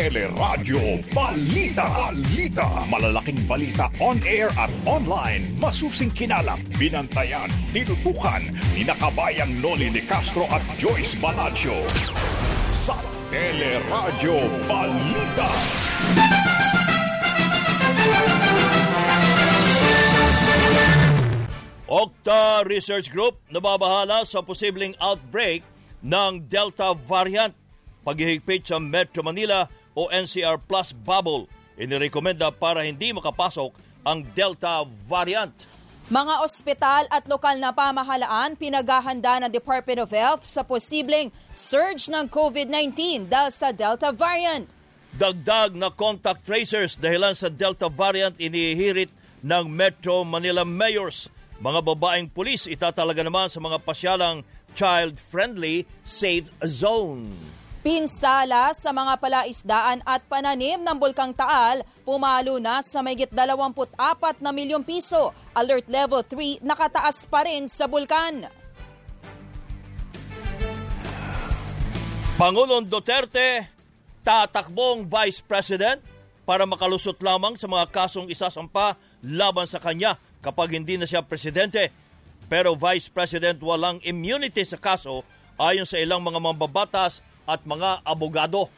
Teleradyo Balita. Balita. Malalaking balita on air at online. Masusing kinalap, binantayan, tinutukan ni nakabayang Noli de Castro at Joyce Balancho. Sa Teleradyo Balita. Okta Research Group nababahala sa posibleng outbreak ng Delta variant paghihigpit sa Metro Manila o NCR Plus bubble. Inirekomenda para hindi makapasok ang Delta variant. Mga ospital at lokal na pamahalaan pinaghahanda ng Department of Health sa posibleng surge ng COVID-19 dahil sa Delta variant. Dagdag na contact tracers dahilan sa Delta variant inihirit ng Metro Manila mayors. Mga babaeng pulis itatalaga naman sa mga pasyalang child-friendly safe zone. Pinsala sa mga palaisdaan at pananim ng Bulkang Taal, pumalo na sa mayigit 24 na milyong piso. Alert Level 3 nakataas pa rin sa bulkan. Pangulong Duterte, tatakbong Vice President para makalusot lamang sa mga kasong isasampa laban sa kanya kapag hindi na siya presidente. Pero Vice President walang immunity sa kaso ayon sa ilang mga mambabatas at mga abogado.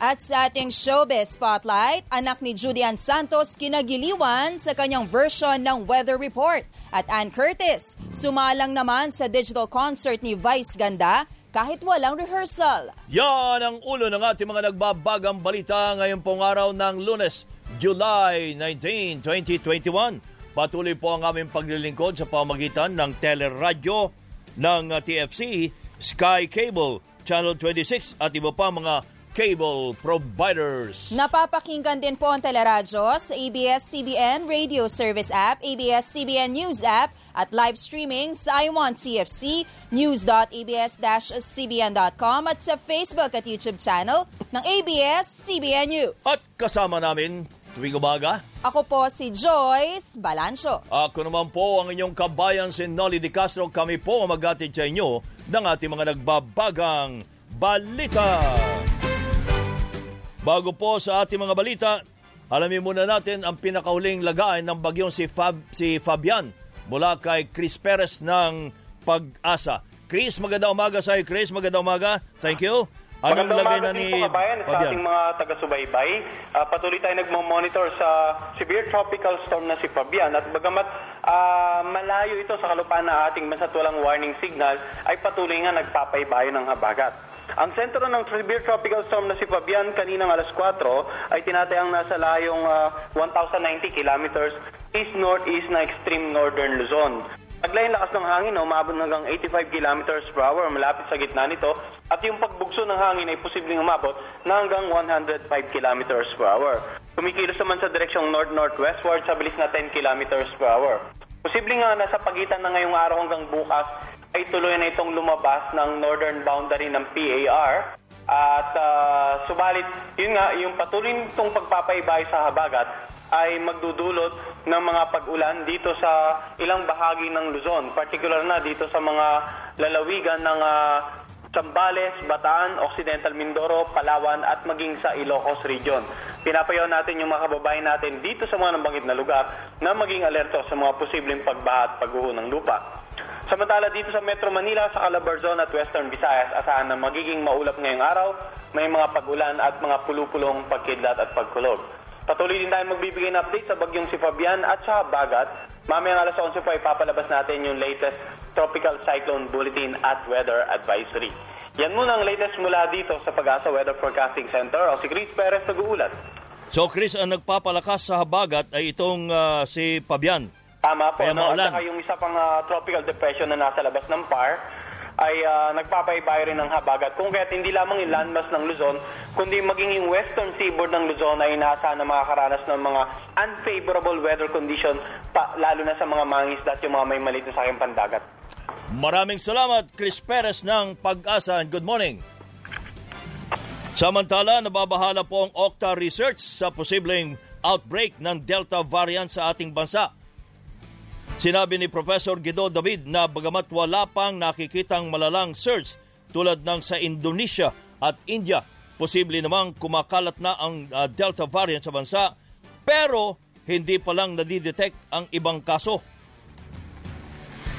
At sa ating showbiz spotlight, anak ni Julian Santos kinagiliwan sa kanyang version ng weather report. At Ann Curtis, sumalang naman sa digital concert ni Vice Ganda kahit walang rehearsal. Yan ang ulo ng ating mga nagbabagang balita ngayon pong araw ng lunes, July 19, 2021. Patuloy po ang aming paglilingkod sa pamagitan ng teleradyo ng TFC, Sky Cable, Channel 26 at iba pa mga cable providers. Napapakinggan din po ang teleradyo sa ABS-CBN Radio Service App, ABS-CBN News App at live streaming sa iWant CFC, news.abs-cbn.com at sa Facebook at YouTube channel ng ABS-CBN News. At kasama namin tuwing umaga. Ako po si Joyce Balancho. Ako naman po ang inyong kabayan si Nolly Di Castro. Kami po ang magatid sa inyo ng ating mga nagbabagang balita. Bago po sa ating mga balita, alamin muna natin ang pinakahuling lagayan ng bagyong si, Fab, si Fabian mula kay Chris Perez ng Pag-asa. Chris, maganda umaga sa iyo. Chris, maganda umaga. Thank you. Anong Magandang lagay na ni kabayan, sa ating mga taga-subaybay. Uh, patuloy tayo nagmo-monitor sa severe tropical storm na si Fabian at bagamat uh, malayo ito sa kalupaan na ating bansat walang warning signal, ay patuloy nga nagpapaybayo ng habagat. Ang sentro ng severe tropical storm na si Fabian kaninang alas 4 ay tinatayang nasa layong uh, 1,090 kilometers east-northeast na extreme northern Luzon. Paglayin lakas ng hangin na umabot hanggang 85 kilometers per hour malapit sa gitna nito at yung pagbugso ng hangin ay posibleng umabot na hanggang 105 kilometers per hour. Kumikilos naman sa direksyong north-northwestward sa bilis na 10 kilometers per hour. Posibleng nga nasa pagitan na ngayong araw hanggang bukas ay tuloy na itong lumabas ng northern boundary ng PAR at uh, subalit, yun nga, yung patuloy nitong pagpapaybay sa habagat ay magdudulot ng mga pag-ulan dito sa ilang bahagi ng Luzon, particular na dito sa mga lalawigan ng uh, Zambales, Bataan, Occidental Mindoro, Palawan at maging sa Ilocos Region. Pinapayaw natin yung mga kababayan natin dito sa mga nabanggit na lugar na maging alerto sa mga posibleng pagbaha at pagguho ng lupa. Samantala dito sa Metro Manila, sa Calabarzon at Western Visayas, asahan na magiging maulap ngayong araw, may mga pag-ulan at mga pulupulong pagkidlat at pagkulog. Patuloy din tayo magbibigay ng update sa bagyong si Fabian at sa Bagat. Mamayang alas 11 po ipapalabas natin yung latest Tropical Cyclone Bulletin at Weather Advisory. Yan muna ang latest mula dito sa Pag-asa Weather Forecasting Center. O si Chris Perez nag-uulat. So Chris, ang nagpapalakas sa habagat ay itong uh, si Fabian. Tama po. Kaya no? At saka yung isa pang uh, tropical depression na nasa labas ng PAR ay uh, nagpapaybay rin ng habagat. Kung kaya't hindi lamang yung landmass ng Luzon, kundi maging yung western seaboard ng Luzon ay inaasahan na makakaranas ng mga unfavorable weather condition, pa, lalo na sa mga mangisda at yung mga may maliit na sa pandagat. Maraming salamat, Chris Perez ng Pag-asa and good morning. Samantala, nababahala po ang Okta Research sa posibleng outbreak ng Delta variant sa ating bansa. Sinabi ni Professor Guido David na bagamat wala pang nakikitang malalang surge tulad ng sa Indonesia at India, posible namang kumakalat na ang uh, Delta variant sa bansa pero hindi pa lang nadidetect ang ibang kaso.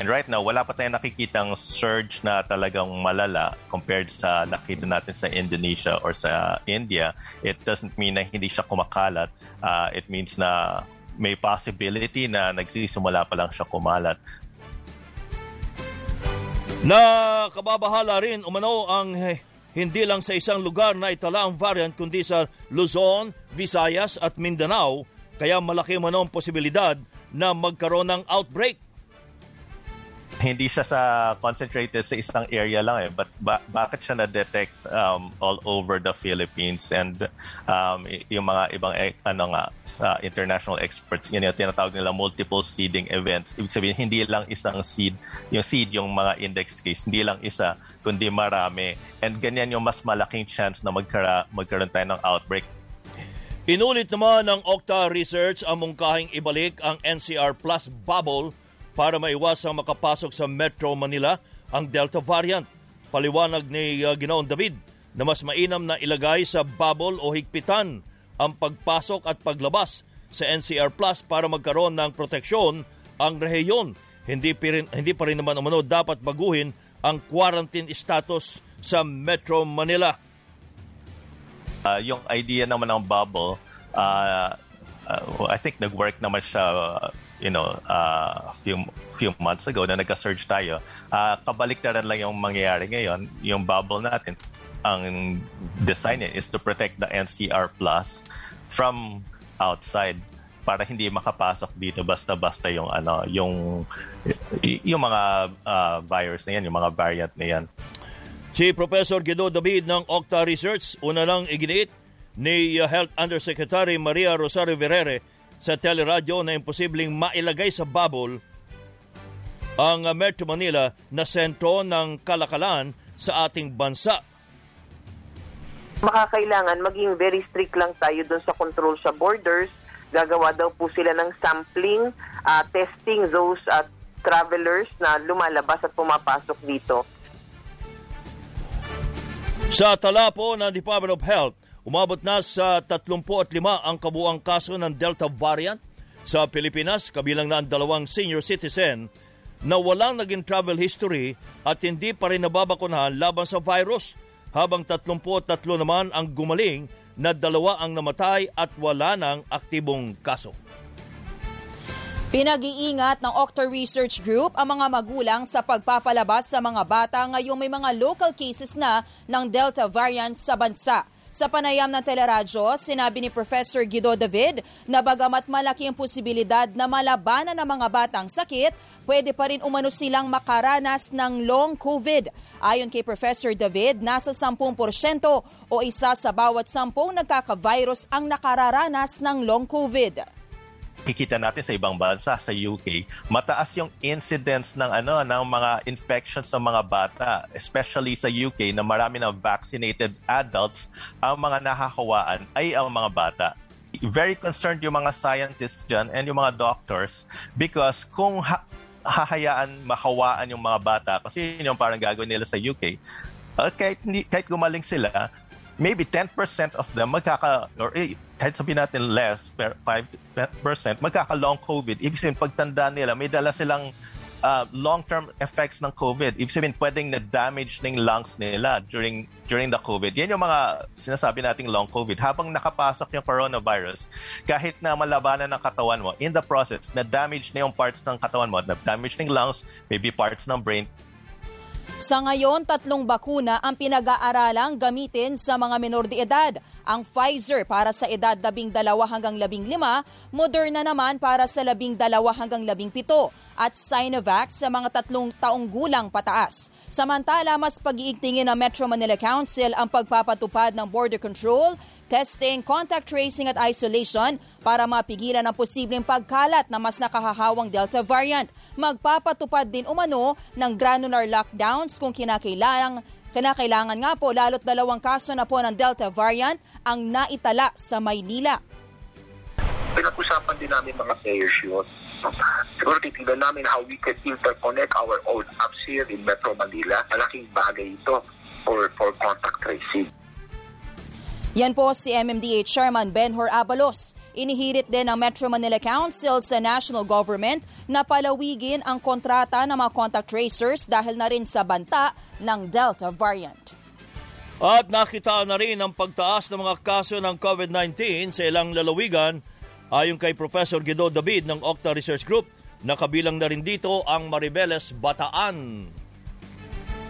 And right now, wala pa tayong nakikitang surge na talagang malala compared sa nakita natin sa Indonesia or sa India. It doesn't mean na hindi siya kumakalat. Uh, it means na may possibility na nagsisimula pa lang siya kumalat. Na kababahala rin umano ang eh, hindi lang sa isang lugar na itala ang variant kundi sa Luzon, Visayas at Mindanao kaya malaki man ang posibilidad na magkaroon ng outbreak hindi siya sa concentrated sa isang area lang eh. But ba- bakit siya na-detect um, all over the Philippines? And um, yung mga ibang eh, ano nga sa international experts yun yung tinatawag nila multiple seeding events. Ibig sabihin hindi lang isang seed yung seed yung mga index case. Hindi lang isa kundi marami. And ganyan yung mas malaking chance na magkara- magkaroon tayo ng outbreak. Inulit naman ng Okta Research ang mungkahing ibalik ang NCR Plus bubble para maiwasang makapasok sa Metro Manila ang Delta variant. Paliwanag ni uh, Ginoon David na mas mainam na ilagay sa bubble o higpitan ang pagpasok at paglabas sa NCR Plus para magkaroon ng proteksyon ang rehiyon. Hindi, pa rin, hindi pa rin naman umano dapat baguhin ang quarantine status sa Metro Manila. Uh, yung idea naman ng bubble, uh, uh, I think nag-work naman siya you know, uh, few few months ago na nagka-surge tayo. Uh, kabaliktaran lang yung mangyayari ngayon. Yung bubble natin, ang design niya is to protect the NCR Plus from outside para hindi makapasok dito basta-basta yung ano yung yung mga uh, virus na yan, yung mga variant na yan. Si Professor Guido David ng Octa Research, una lang iginiit ni Health Undersecretary Maria Rosario Verere sa teleradyo na imposibleng mailagay sa bubble ang Metro Manila na sentro ng kalakalan sa ating bansa. Makakailangan maging very strict lang tayo doon sa control sa borders. Gagawa daw po sila ng sampling, uh, testing those uh, travelers na lumalabas at pumapasok dito. Sa tala po ng Department of Health, Umabot na sa 35 ang kabuang kaso ng Delta variant sa Pilipinas, kabilang na ang dalawang senior citizen na walang naging travel history at hindi pa rin nababakunahan laban sa virus, habang 33 naman ang gumaling na dalawa ang namatay at wala ng aktibong kaso. Pinag-iingat ng Octa Research Group ang mga magulang sa pagpapalabas sa mga bata ngayong may mga local cases na ng Delta variant sa bansa. Sa panayam ng teleradyo, sinabi ni Professor Guido David na bagamat malaki ang posibilidad na malabanan ng mga batang sakit, pwede pa rin umano silang makaranas ng long COVID. Ayon kay Professor David, nasa 10% o isa sa bawat 10 nagkaka-virus ang nakararanas ng long COVID kikita natin sa ibang bansa sa UK, mataas yung incidence ng ano ng mga infections sa mga bata, especially sa UK na marami na vaccinated adults, ang mga nakakawaan ay ang mga bata. Very concerned yung mga scientists dyan and yung mga doctors because kung ha- hahayaan mahawaan yung mga bata kasi yun yung parang gagawin nila sa UK, uh, kahit, kahit gumaling sila, maybe 10% of them magkaka, or eh, kahit sabihin natin less, 5%, magkaka-long COVID. Ibig sabihin, pagtanda nila, may dala silang uh, long-term effects ng COVID. Ibig sabihin, pwedeng na-damage ng lungs nila during during the COVID. Yan yung mga sinasabi nating long COVID. Habang nakapasok yung coronavirus, kahit na malabanan ng katawan mo, in the process, na-damage na yung parts ng katawan mo, na-damage ng lungs, maybe parts ng brain, sa ngayon, tatlong bakuna ang pinag-aaralang gamitin sa mga menor de edad. Ang Pfizer para sa edad 12 hanggang 15, Moderna naman para sa 12 hanggang 17 at Sinovac sa mga tatlong taong gulang pataas. Samantala, mas pag-iigtingin ng Metro Manila Council ang pagpapatupad ng border control, testing, contact tracing at isolation para mapigilan ang posibleng pagkalat na mas nakahahawang Delta variant. Magpapatupad din umano ng granular lockdowns kung kinakailangan Kinakailangan nga po lalo't dalawang kaso na po ng Delta variant ang naitala sa Maynila. Pinag-usapan din namin mga players yun. Siguro titignan namin how we can interconnect our own apps here in Metro Manila. Malaking bagay ito for, for contact tracing. Yan po si MMDA Chairman Benhor Abalos. Inihirit din ng Metro Manila Council sa national government na palawigin ang kontrata ng mga contact tracers dahil na rin sa banta ng Delta variant. At nakita na rin ang pagtaas ng mga kaso ng COVID-19 sa ilang lalawigan ayon kay Professor Guido David ng Octa Research Group na kabilang na rin dito ang Maribeles Bataan.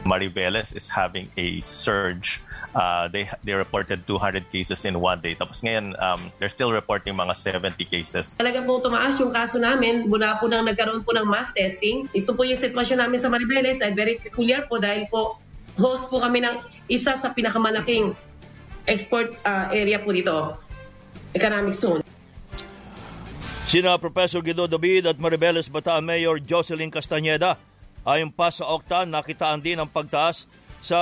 Maribeles is having a surge. Uh, they they reported 200 cases in one day. Tapos ngayon, um, they're still reporting mga 70 cases. Talaga po tumaas yung kaso namin mula po nang nagkaroon po ng mass testing. Ito po yung sitwasyon namin sa Maribeles ay very peculiar po dahil po host po kami ng isa sa pinakamalaking export uh, area po dito, economic zone. Sina Professor Guido David at Maribeles Bataan Mayor Jocelyn Castañeda Ayon pa sa Okta, nakitaan din ang pagtaas sa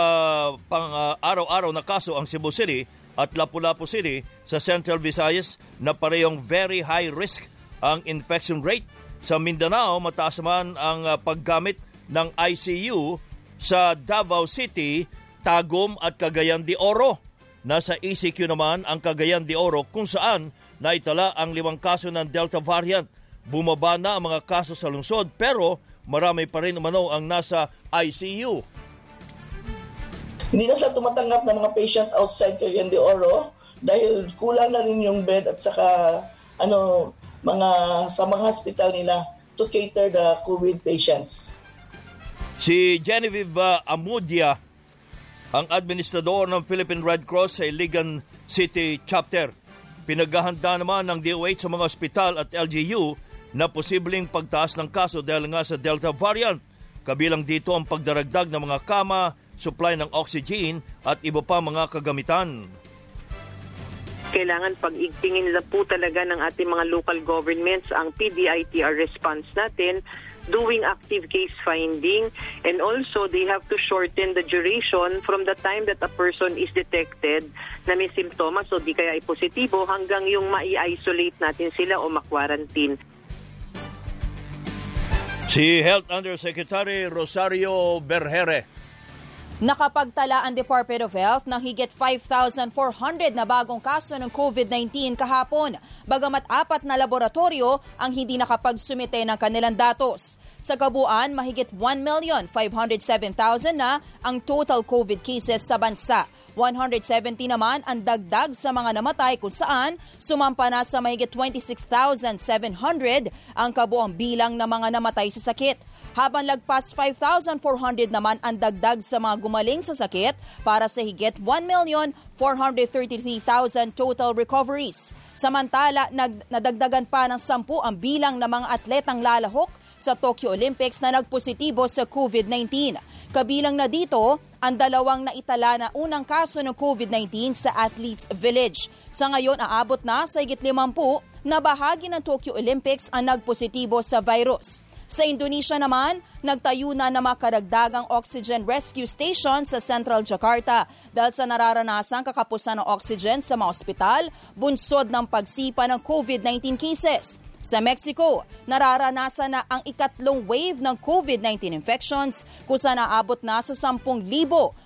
pang-araw-araw na kaso ang Cebu City at Lapu-Lapu City sa Central Visayas na parehong very high risk ang infection rate. Sa Mindanao, mataas man ang ah, paggamit ng ICU sa Davao City, Tagum at Cagayan de Oro. Nasa ECQ naman ang Cagayan de Oro kung saan naitala ang limang kaso ng Delta variant. Bumaba na ang mga kaso sa lungsod pero marami pa rin umano ang nasa ICU. Hindi na sila tumatanggap ng mga patient outside Cagayan de Oro dahil kulang na rin yung bed at saka ano mga sa mga hospital nila to cater the COVID patients. Si Genevieve uh, Amudia, ang administrador ng Philippine Red Cross sa Iligan City Chapter. Pinaghahanda naman ng DOH sa mga ospital at LGU na posibleng pagtaas ng kaso dahil nga sa Delta variant. Kabilang dito ang pagdaragdag ng mga kama, supply ng oxygen at iba pa mga kagamitan. Kailangan pag-igtingin na po talaga ng ating mga local governments ang PDITR response natin doing active case finding and also they have to shorten the duration from the time that a person is detected na may simptomas o di kaya ay positibo hanggang yung ma-isolate natin sila o ma-quarantine. Si Health Undersecretary Rosario Berhere. Nakapagtala ang Department of Health ng higit 5,400 na bagong kaso ng COVID-19 kahapon, bagamat apat na laboratorio ang hindi nakapagsumite ng kanilang datos. Sa kabuuan, mahigit 1,507,000 na ang total COVID cases sa bansa. 170 naman ang dagdag sa mga namatay kung saan sumampa na sa mahigit 26,700 ang kabuang bilang ng mga namatay sa sakit. Habang lagpas 5,400 naman ang dagdag sa mga gumaling sa sakit para sa higit 1,433,000 total recoveries. Samantala, nag, nadagdagan pa ng 10 ang bilang ng mga atletang lalahok sa Tokyo Olympics na nagpositibo sa COVID-19. Kabilang na dito ang dalawang naitala na unang kaso ng COVID-19 sa Athletes Village. Sa ngayon, aabot na sa higit 50 na bahagi ng Tokyo Olympics ang nagpositibo sa virus. Sa Indonesia naman, nagtayo na ng makaragdagang oxygen rescue station sa Central Jakarta dahil sa nararanasang kakapusan ng oxygen sa mga ospital, bunsod ng pagsipa ng COVID-19 cases. Sa Mexico, nararanasan na ang ikatlong wave ng COVID-19 infections kung saan naabot na sa 10,000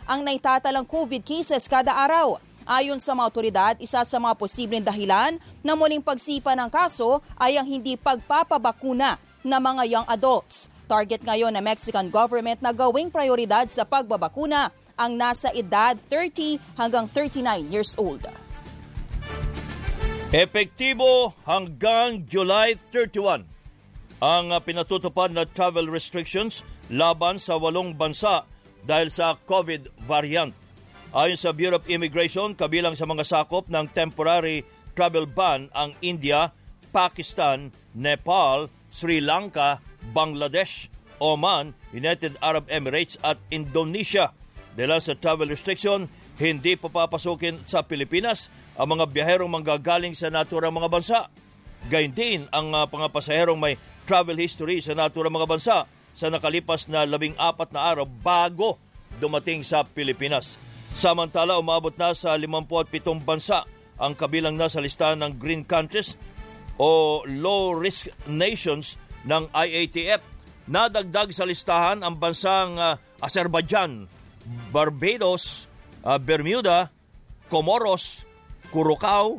ang naitatalang COVID cases kada araw. Ayon sa mga otoridad, isa sa mga posibleng dahilan na muling pagsipa ng kaso ay ang hindi pagpapabakuna ng mga young adults. Target ngayon ng Mexican government na gawing prioridad sa pagbabakuna ang nasa edad 30 hanggang 39 years old. Epektibo hanggang July 31 ang pinatutupad na travel restrictions laban sa walong bansa dahil sa COVID variant. Ayon sa Bureau of Immigration, kabilang sa mga sakop ng temporary travel ban ang India, Pakistan, Nepal, Sri Lanka, Bangladesh, Oman, United Arab Emirates at Indonesia. Dahil sa travel restriction, hindi papapasukin sa Pilipinas ang mga biyaherong manggagaling sa naturang mga bansa. Gayun din ang uh, mga pasaherong may travel history sa naturang mga bansa sa nakalipas na labing apat na araw bago dumating sa Pilipinas. Samantala, umabot na sa 57 bansa ang kabilang na sa listahan ng Green Countries o Low Risk Nations ng IATF. Nadagdag sa listahan ang bansang uh, Azerbaijan, Barbados, uh, Bermuda, Comoros, Curacao,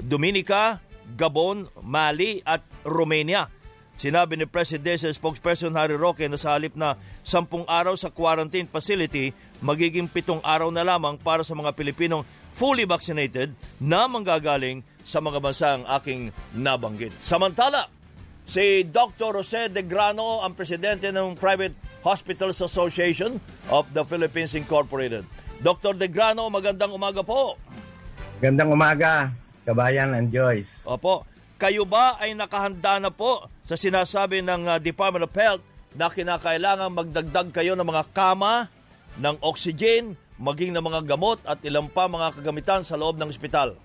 Dominica, Gabon, Mali at Romania. Sinabi ni Presidential spokesperson Harry Roque na sa halip na sampung araw sa quarantine facility, magiging pitong araw na lamang para sa mga Pilipinong fully vaccinated na manggagaling sa mga bansang aking nabanggit. Samantala, si Dr. Jose De Grano, ang presidente ng Private Hospitals Association of the Philippines Incorporated. Dr. De Grano, magandang umaga po. Gandang umaga, kabayan and Joyce. Opo. Kayo ba ay nakahanda na po sa sinasabi ng uh, Department of Health na kinakailangan magdagdag kayo ng mga kama, ng oxygen, maging ng mga gamot at ilang pa mga kagamitan sa loob ng ospital?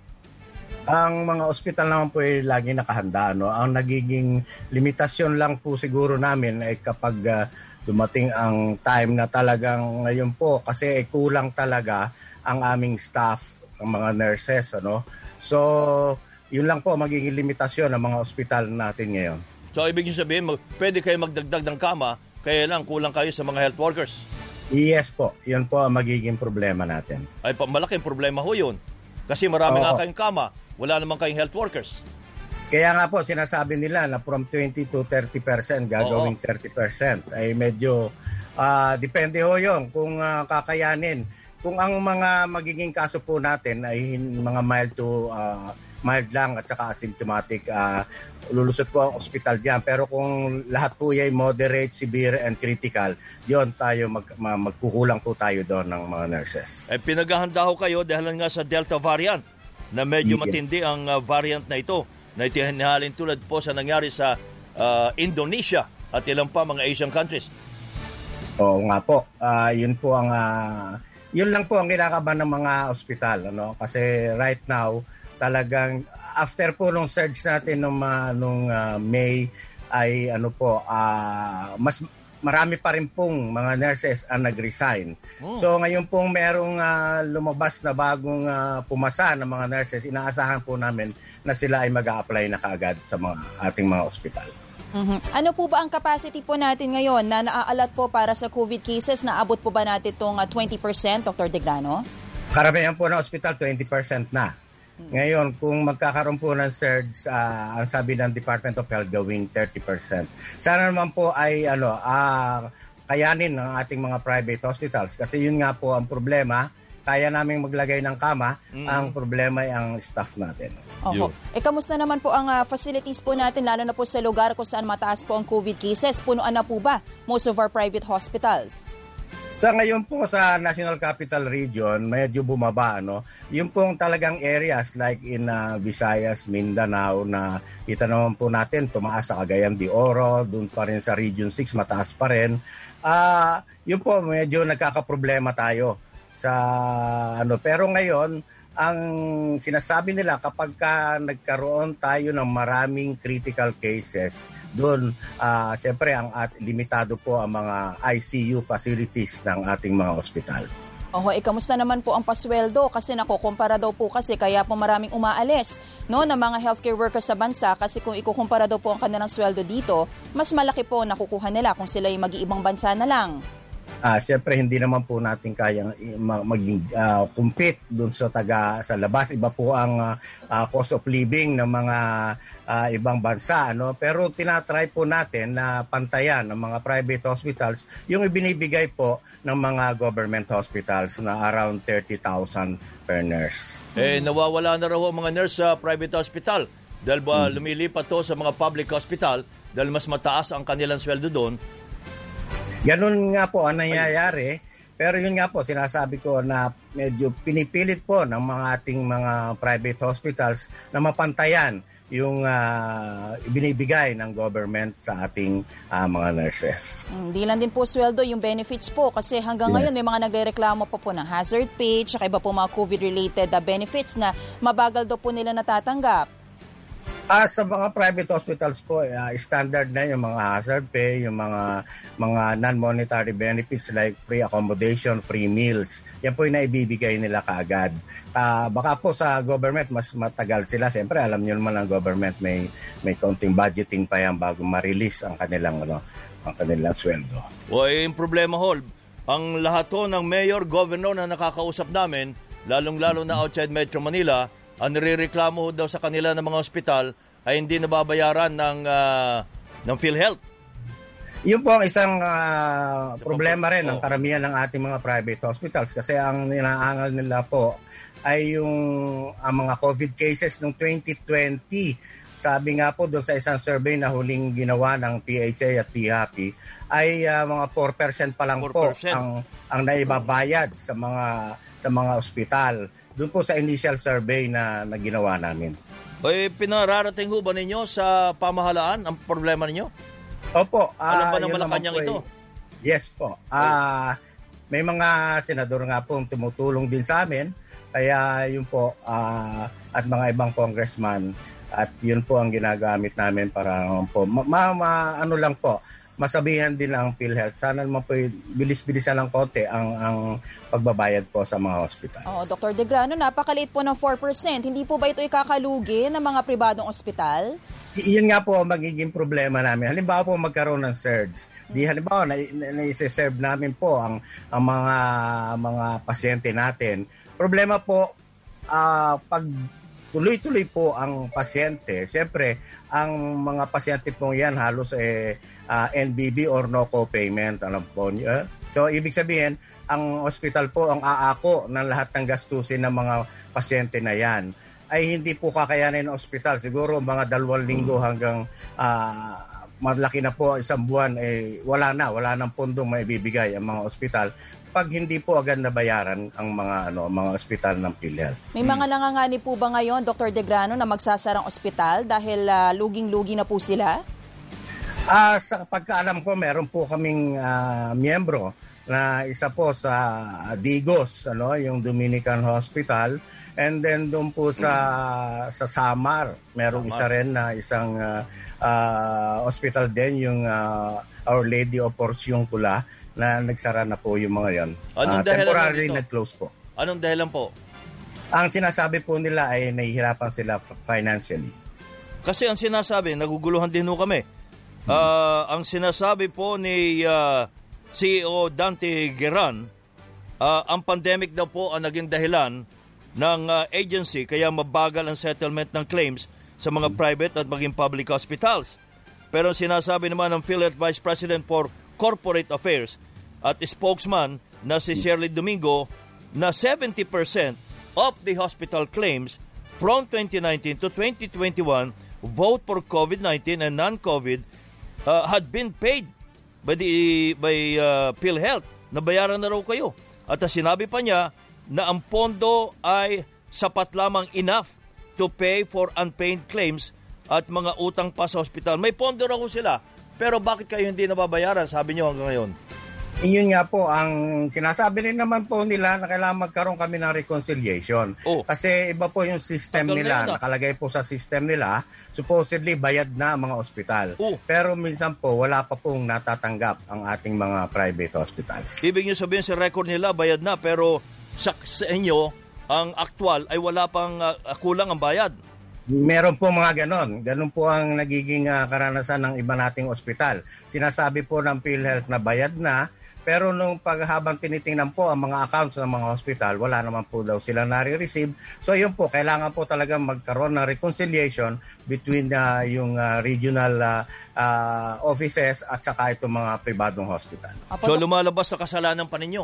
Ang mga ospital naman po ay lagi nakahanda. No? Ang nagiging limitasyon lang po siguro namin ay kapag uh, dumating ang time na talagang ngayon po kasi ay kulang talaga ang aming staff, ang mga nurses. Ano? So, yun lang po magiging limitasyon ng mga ospital natin ngayon. So, ibig sabihin, mag, pwede kayo magdagdag ng kama, kaya lang kulang kayo sa mga health workers? Yes po, yun po ang magiging problema natin. Ay, malaking problema ho yun. Kasi marami Oo. nga kayong kama, wala naman kayong health workers. Kaya nga po, sinasabi nila na from 20 to 30% gagawing Oo. 30%. Ay medyo, uh, depende ho yun kung uh, kakayanin. Kung ang mga magiging kaso po natin ay mga mild to uh, mild lang at saka asymptomatic, uh, lulusot po ang ospital diyan. Pero kung lahat po ay moderate, severe, and critical, yon tayo mag, magkukulang po tayo doon ng mga nurses. Eh, pinaghahanda ho kayo dahil nga sa Delta variant na medyo yes. matindi ang uh, variant na ito na itinahalin tulad po sa nangyari sa uh, Indonesia at ilang pa mga Asian countries. Oo nga po. Uh, yun po ang uh, yun lang po ang kinakabahan ng mga ospital ano kasi right now talagang after po nung surge natin nung uh, nung uh, May ay ano po uh, mas marami pa rin pong mga nurses ang nag-resign. Oh. So ngayon pong merong uh, lumabas na bagong uh, pumasa ng mga nurses, inaasahan po namin na sila ay mag apply na kaagad sa mga ating mga ospital. Mm-hmm. Ano po ba ang capacity po natin ngayon na naaalat po para sa COVID cases? Naabot po ba natin itong uh, 20%, Dr. Degrano? Karamihan po ng ospital, 20% na. Ngayon, kung magkakaroon po ng surge, uh, ang sabi ng Department of Health gawing 30%. Sana naman po ay ano, uh, kayanin ng ating mga private hospitals kasi yun nga po ang problema. Kaya naming maglagay ng kama, mm. ang problema ay ang staff natin. Oho. Eh, kamusta naman po ang uh, facilities po natin, lalo na po sa lugar kung saan mataas po ang COVID cases? Punuan na po ba most of our private hospitals? Sa ngayon po sa National Capital Region, medyo bumaba. No? Yung pong talagang areas like in uh, Visayas, Mindanao na kita naman po natin, tumaas sa Cagayan de Oro, doon pa rin sa Region 6, mataas pa rin. Uh, yun po, medyo nagkakaproblema tayo sa ano. Pero ngayon, ang sinasabi nila kapag ka nagkaroon tayo ng maraming critical cases, doon uh, siyempre ang at limitado po ang mga ICU facilities ng ating mga ospital. Oho, eh kamusta naman po ang pasweldo? Kasi nakukumpara daw po kasi kaya po maraming umaalis no, ng mga healthcare workers sa bansa kasi kung ikukumpara daw po ang kanilang sweldo dito, mas malaki po nakukuha nila kung sila ay mag-iibang bansa na lang uh, syempre hindi naman po natin kayang maging uh, compete doon sa taga sa labas iba po ang uh, cost of living ng mga uh, ibang bansa ano pero tinatry po natin na pantayan ng mga private hospitals yung ibinibigay po ng mga government hospitals na around 30,000 per nurse. Eh nawawala na raw ang mga nurse sa private hospital dahil ba hmm. lumilipat to sa mga public hospital dahil mas mataas ang kanilang sweldo doon Ganun nga po ang nangyayari. Pero yun nga po, sinasabi ko na medyo pinipilit po ng mga ating mga private hospitals na mapantayan yung uh, ibinibigay ng government sa ating uh, mga nurses. Hindi lang din po sweldo, yung benefits po. Kasi hanggang yes. ngayon may mga nagrereklamo pa po ng hazard pay, tsaka iba po mga COVID-related uh, benefits na mabagal daw po nila natatanggap. Ah, sa mga private hospitals po, uh, standard na yung mga hazard pay, yung mga mga non-monetary benefits like free accommodation, free meals. Yan po yung naibibigay nila kaagad. Uh, baka po sa government mas matagal sila. Siyempre, alam niyo naman ang government may may counting budgeting pa yan bago ma-release ang kanilang ano, ang kanilang sweldo. O yung problema hol, ang lahat ng mayor, governor na nakakausap namin, lalong-lalo na outside Metro Manila, ang nirereklamo daw sa kanila ng mga ospital ay hindi nababayaran ng, uh, ng PhilHealth. Yun po ang isang uh, problema rin ng karamihan ng ating mga private hospitals kasi ang inaangal nila po ay yung ang mga COVID cases noong 2020 sabi nga po doon sa isang survey na huling ginawa ng PHA at PHAPI ay uh, mga 4% pa lang 4%. po ang ang naibabayad sa mga sa mga ospital. Doon po sa initial survey na, na ginawa namin. Oy, pinararating ho ba ninyo sa pamahalaan ang problema ninyo? Opo. Uh, Alam ba ng Malacanang ito? Yes po. Uh, may mga senador nga po tumutulong din sa amin. Kaya yun po, uh, at mga ibang congressman, at yun po ang ginagamit namin para po, ma, ma, ma ano lang po, masabihan din ang PhilHealth. Sana naman po bilis-bilisan ng konti ang, ang pagbabayad po sa mga hospital. Oh, Dr. Degrano, napakaliit po ng 4%. Hindi po ba ito ikakalugi ng mga pribadong ospital? Iyon nga po ang magiging problema namin. Halimbawa po magkaroon ng surge. Di halimbawa na, na, na serve namin po ang, ang mga mga pasyente natin. Problema po uh, pag tuloy-tuloy po ang pasyente. Siyempre, ang mga pasyente po yan halos eh, uh, ah, NBB or no co-payment. Alam po niyo. So, ibig sabihin, ang hospital po ang aako ng lahat ng gastusin ng mga pasyente na yan ay hindi po kakayanin ng ospital. Siguro mga dalawang linggo hanggang uh, malaki na po isang buwan, eh, wala na, wala nang pundong maibibigay ang mga ospital pag hindi po agad nabayaran ang mga ano mga ospital ng PhilHealth. May mga nangangani po ba ngayon, Dr. Degrano, na magsasarang ospital dahil uh, luging-lugi na po sila? Uh, sa pagkaalam ko, meron po kaming uh, miyembro na isa po sa Digos, ano, yung Dominican Hospital. And then doon po sa sa Samar, merong Samar. isa rin na isang uh, uh, hospital din yung uh, Our Lady of Porciuncula na nagsara na po yung mga yon. Anong uh, temporarily nag-close po. Anong dahilan po? Ang sinasabi po nila ay nahihirapan sila financially. Kasi ang sinasabi, naguguluhan din ho kami. Uh, ang sinasabi po ni uh, CEO Dante Geran, uh, ang pandemic daw po ang naging dahilan ng uh, agency kaya mabagal ang settlement ng claims sa mga private at maging public hospitals. Pero sinasabi naman ng PhilHealth Vice President for Corporate Affairs at spokesman na si Shirley Domingo na 70% of the hospital claims from 2019 to 2021 vote for COVID-19 and non-COVID uh, had been paid by the by uh, PhilHealth. Nabayaran na raw kayo. At sinabi pa niya na ang pondo ay sapat lamang enough to pay for unpaid claims at mga utang pa sa ospital. May pondo raw sila. Pero bakit kayo hindi nababayaran? Sabi niyo hanggang ngayon. Iyon nga po, ang sinasabi rin naman po nila na kailangan magkaroon kami ng reconciliation. Oh. Kasi iba po yung system Tagal nila, na ah. nakalagay po sa system nila, supposedly bayad na ang mga ospital. Oh. Pero minsan po, wala pa pong natatanggap ang ating mga private hospitals. Ibig niyo sabihin sa record nila, bayad na, pero sa, sa inyo, ang aktual ay wala pang uh, kulang ang bayad. Meron po mga ganon. Ganon po ang nagiging uh, karanasan ng iba nating ospital. Sinasabi po ng PhilHealth na bayad na, pero nung paghabang tinitingnan po ang mga accounts ng mga hospital, wala naman po daw sila nare-receive. So yun po, kailangan po talaga magkaroon ng reconciliation between uh, yung uh, regional uh, uh, offices at saka itong mga pribadong hospital. So lumalabas na kasalanan pa ninyo?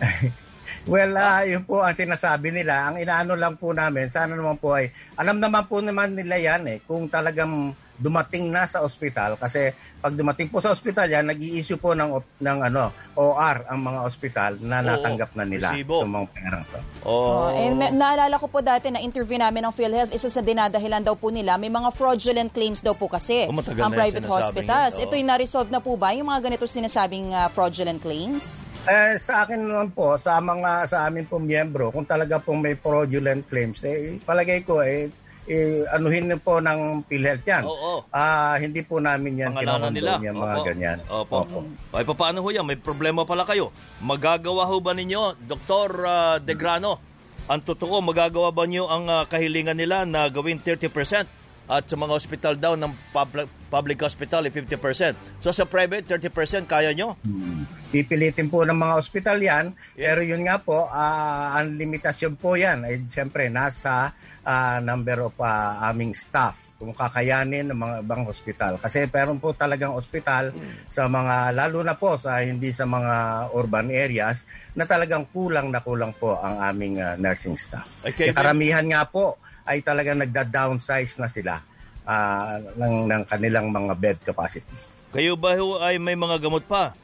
Well, uh, yun po ang sinasabi nila. Ang inaano lang po namin, sana naman po ay, alam naman po naman nila yan eh, kung talagang dumating na sa ospital kasi pag dumating po sa ospital yan nag-i-issue po ng ng ano OR ang mga ospital na natanggap na nila itong mga pera to. Oh. oh eh, naalala ko po dati na interview namin ng PhilHealth isa sa dinadahilan daw po nila may mga fraudulent claims daw po kasi oh, ang private hospitals. Ito yung na-resolve na po ba yung mga ganito sinasabing uh, fraudulent claims? Eh, sa akin naman po sa mga sa amin po miyembro kung talaga pong may fraudulent claims eh palagay ko eh eh, anuhin po ng PhilHealth yan. Oo. Ah, hindi po namin yan Pangalanan nila. Yan, mga Opo. ganyan. Opo. Opo. Ay, paano ho yan? May problema pala kayo. Magagawa ho ba ninyo, Dr. Ah, Degrano, ang totoo, magagawa ba niyo ang uh, kahilingan nila na gawin 30% at sa mga hospital daw ng public, public hospital, eh, 50%. So sa private, 30% kaya nyo? Hmm. Pipilitin po ng mga ospital yan, yeah. pero yun nga po, uh, ang limitasyon po yan ay siyempre nasa uh, number of uh, aming staff kung kakayanin ng mga ibang hospital. Kasi meron po talagang ospital sa mga, lalo na po sa hindi sa mga urban areas, na talagang kulang na kulang po ang aming uh, nursing staff. Okay, karamihan nga po ay talagang nagda-downsize na sila uh, ng, ng kanilang mga bed capacity. Kayo ba ay may mga gamot pa?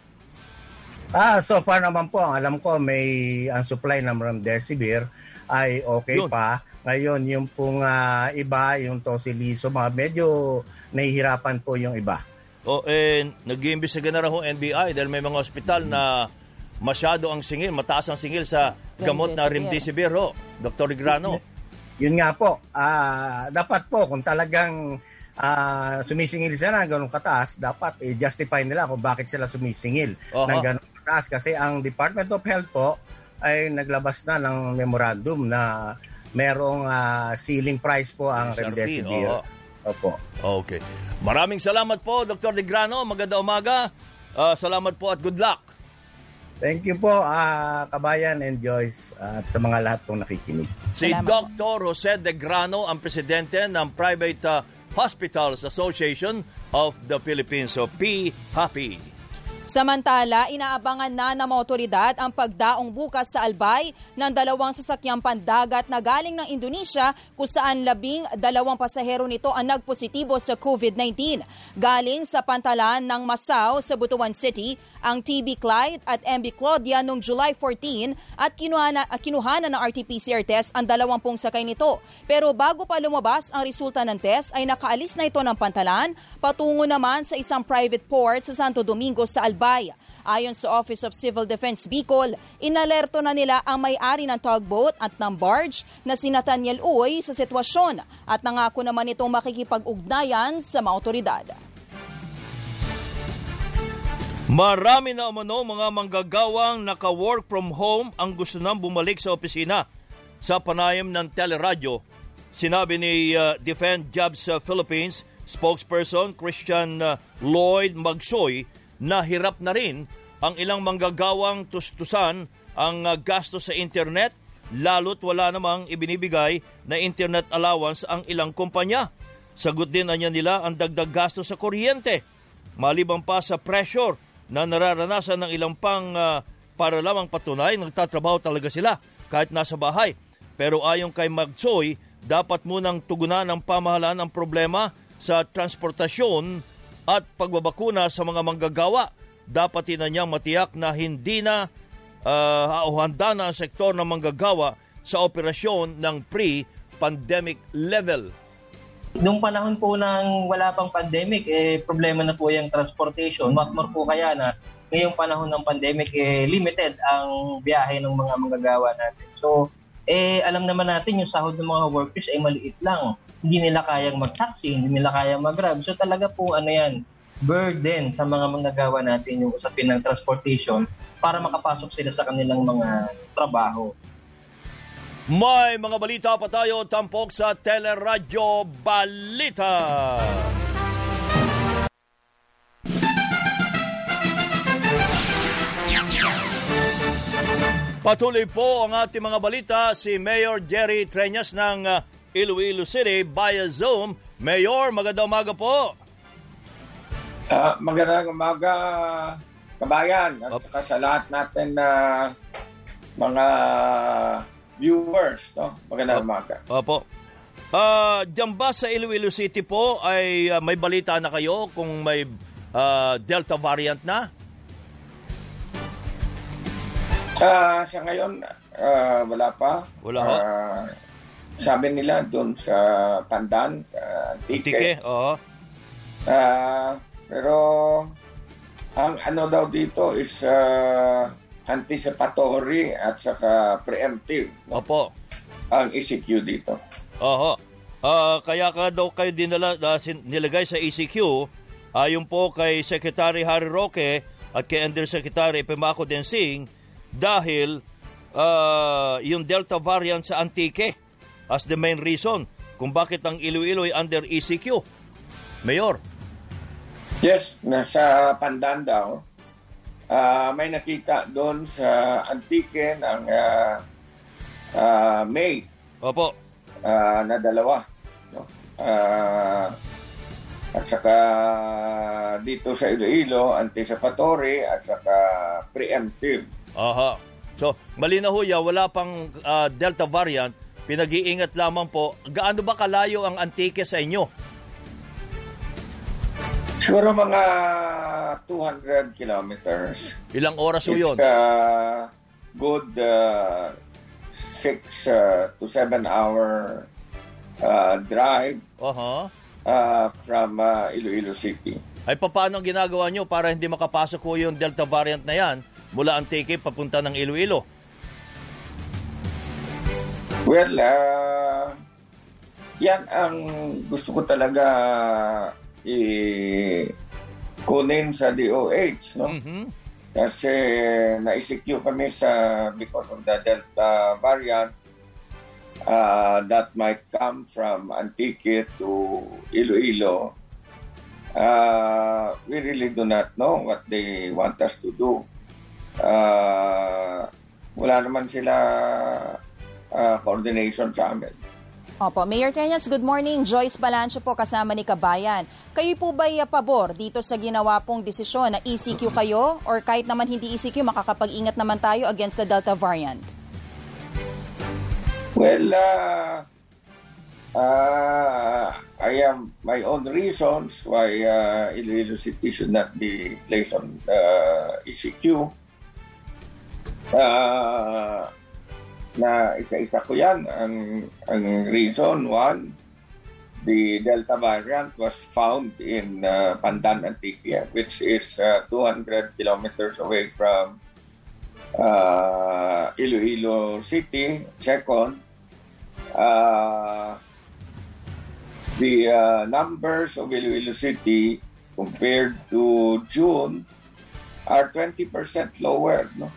Ah, so far naman po, alam ko may ang supply ng Remdesivir ay okay Yun. pa. Ngayon, yung pong uh, iba, yung Tosiliso, mga medyo nahihirapan po yung iba. O, eh, nag-iimbestiga na raw NBI dahil may mga ospital na masyado ang singil, mataas ang singil sa gamot na Remdesivir, ho, Dr. Grano yun nga po, uh, dapat po kung talagang uh, sumisingil sila ng ganun kataas, dapat i-justify nila kung bakit sila sumisingil uh-huh. ng ganun kataas. Kasi ang Department of Health po ay naglabas na ng memorandum na merong uh, ceiling price po ang Remdesivir. Opo. Okay. Maraming salamat po, Dr. Degrano. Maganda umaga. Uh, salamat po at good luck. Thank you po, uh, Kabayan and Joyce at sa mga lahat pong nakikinig. Si Salamat. Dr. Jose De Grano, ang presidente ng Private uh, Hospitals Association of the Philippines, so P-HAPI. Samantala, inaabangan na ng mga otoridad ang pagdaong bukas sa Albay ng dalawang sasakyang pandagat na galing ng Indonesia kung saan labing dalawang pasahero nito ang nagpositibo sa COVID-19. Galing sa pantalan ng Masao sa Butuan City ang TB Clyde at MB Claudia noong July 14 at kinuha na, kinuha na ng RT-PCR test ang dalawampung sakay nito. Pero bago pa lumabas ang resulta ng test ay nakaalis na ito ng pantalan patungo naman sa isang private port sa Santo Domingo sa Albay. Ayon sa Office of Civil Defense Bicol, inalerto na nila ang may-ari ng tugboat at ng barge na si Nathaniel Uy sa sitwasyon at nangako naman itong makikipag-ugnayan sa mga otoridad. Marami na umano mga manggagawang naka-work from home ang gusto nang bumalik sa opisina. Sa panayam ng teleradyo, sinabi ni uh, Defend Jobs uh, Philippines spokesperson Christian uh, Lloyd Magsoy na hirap na rin ang ilang manggagawang tustusan ang uh, gasto sa internet lalo't wala namang ibinibigay na internet allowance ang ilang kumpanya. Sagot din anya nila ang dagdag gasto sa kuryente. Maliban pa sa pressure na nararanasan ng ilang pang uh, para lamang patunay nagtatrabaho talaga sila kahit nasa bahay. Pero ayon kay Magsoy, dapat munang tugunan ng pamahalaan ang problema sa transportasyon at pagbabakuna sa mga manggagawa. Dapat niyang matiyak na hindi na uh, handa na ang sektor ng manggagawa sa operasyon ng pre-pandemic level Nung panahon po ng wala pang pandemic, eh, problema na po yung transportation. What more po kaya na ngayong panahon ng pandemic, eh, limited ang biyahe ng mga manggagawa natin. So, eh, alam naman natin yung sahod ng mga workers ay maliit lang. Hindi nila kayang mag-taxi, hindi nila kayang mag-grab. So, talaga po ano yan, burden sa mga manggagawa natin yung usapin ng transportation para makapasok sila sa kanilang mga trabaho. May mga balita pa tayo tampok sa Teleradyo Balita. Patuloy po ang ating mga balita si Mayor Jerry Treñas ng uh, Iloilo City via Zoom. Mayor, magandang umaga po. Uh, magandang umaga, kabayan, at saka sa lahat natin na uh, mga viewers. No? Magandang umaga. Opo. Uh, Diyan ba sa Iloilo City po ay uh, may balita na kayo kung may uh, Delta variant na? Uh, sa ngayon, uh, wala pa. Wala uh, Sabi nila doon sa Pandan, sa Antique. Antique, oo. Uh, pero ang ano daw dito is uh, anticipatory at saka preemptive. Opo. Ang ECQ dito. Oho. Uh, kaya ka daw kayo dinala, uh, nilagay sa ECQ ayon po kay Secretary Harry Roque at kay Undersecretary Pemako Densing dahil uh, yung Delta variant sa Antique as the main reason kung bakit ang Iloilo ay under ECQ. Mayor. Yes, nasa Pandan daw. Uh, may nakita doon sa Antique ng uh, uh, May. Opo. Uh, na dalawa. No? Uh, at saka dito sa Iloilo, anticipatory at saka preemptive. Aha. So, malinaw ya, wala pang uh, Delta variant. Pinag-iingat lamang po. Gaano ba kalayo ang Antique sa inyo? Siguro mga 200 kilometers. Ilang oras po yun? Uh, good uh, 6 uh, to 7 hour uh, drive uh-huh. uh, from uh, Iloilo City. Ay paano ang ginagawa nyo para hindi makapasok ko yung Delta variant na yan mula Antique papunta ng Iloilo? Well, uh, yan ang gusto ko talaga i-kunin sa DOH, no? Mm-hmm. Kasi na-secure kami sa because of the Delta variant uh, that might come from Antique to Iloilo. Uh, we really do not know what they want us to do. Uh, wala naman sila uh, coordination sa amin. Opo. Mayor Tenyas, good morning. Joyce Balancho po kasama ni Kabayan. Kayo po ba pabor dito sa ginawa pong desisyon na ECQ kayo or kahit naman hindi ECQ, makakapag-ingat naman tayo against the Delta variant? Well, uh, uh, I have my own reasons why uh, Iloilo City should not be placed on uh, ECQ. Uh, na isa-isa ko yan. Ang, ang reason, one, the Delta variant was found in uh, Pandan, Antique, which is uh, 200 kilometers away from uh, Iloilo City. Second, uh, the uh, numbers of Iloilo City compared to June are 20% lower. No?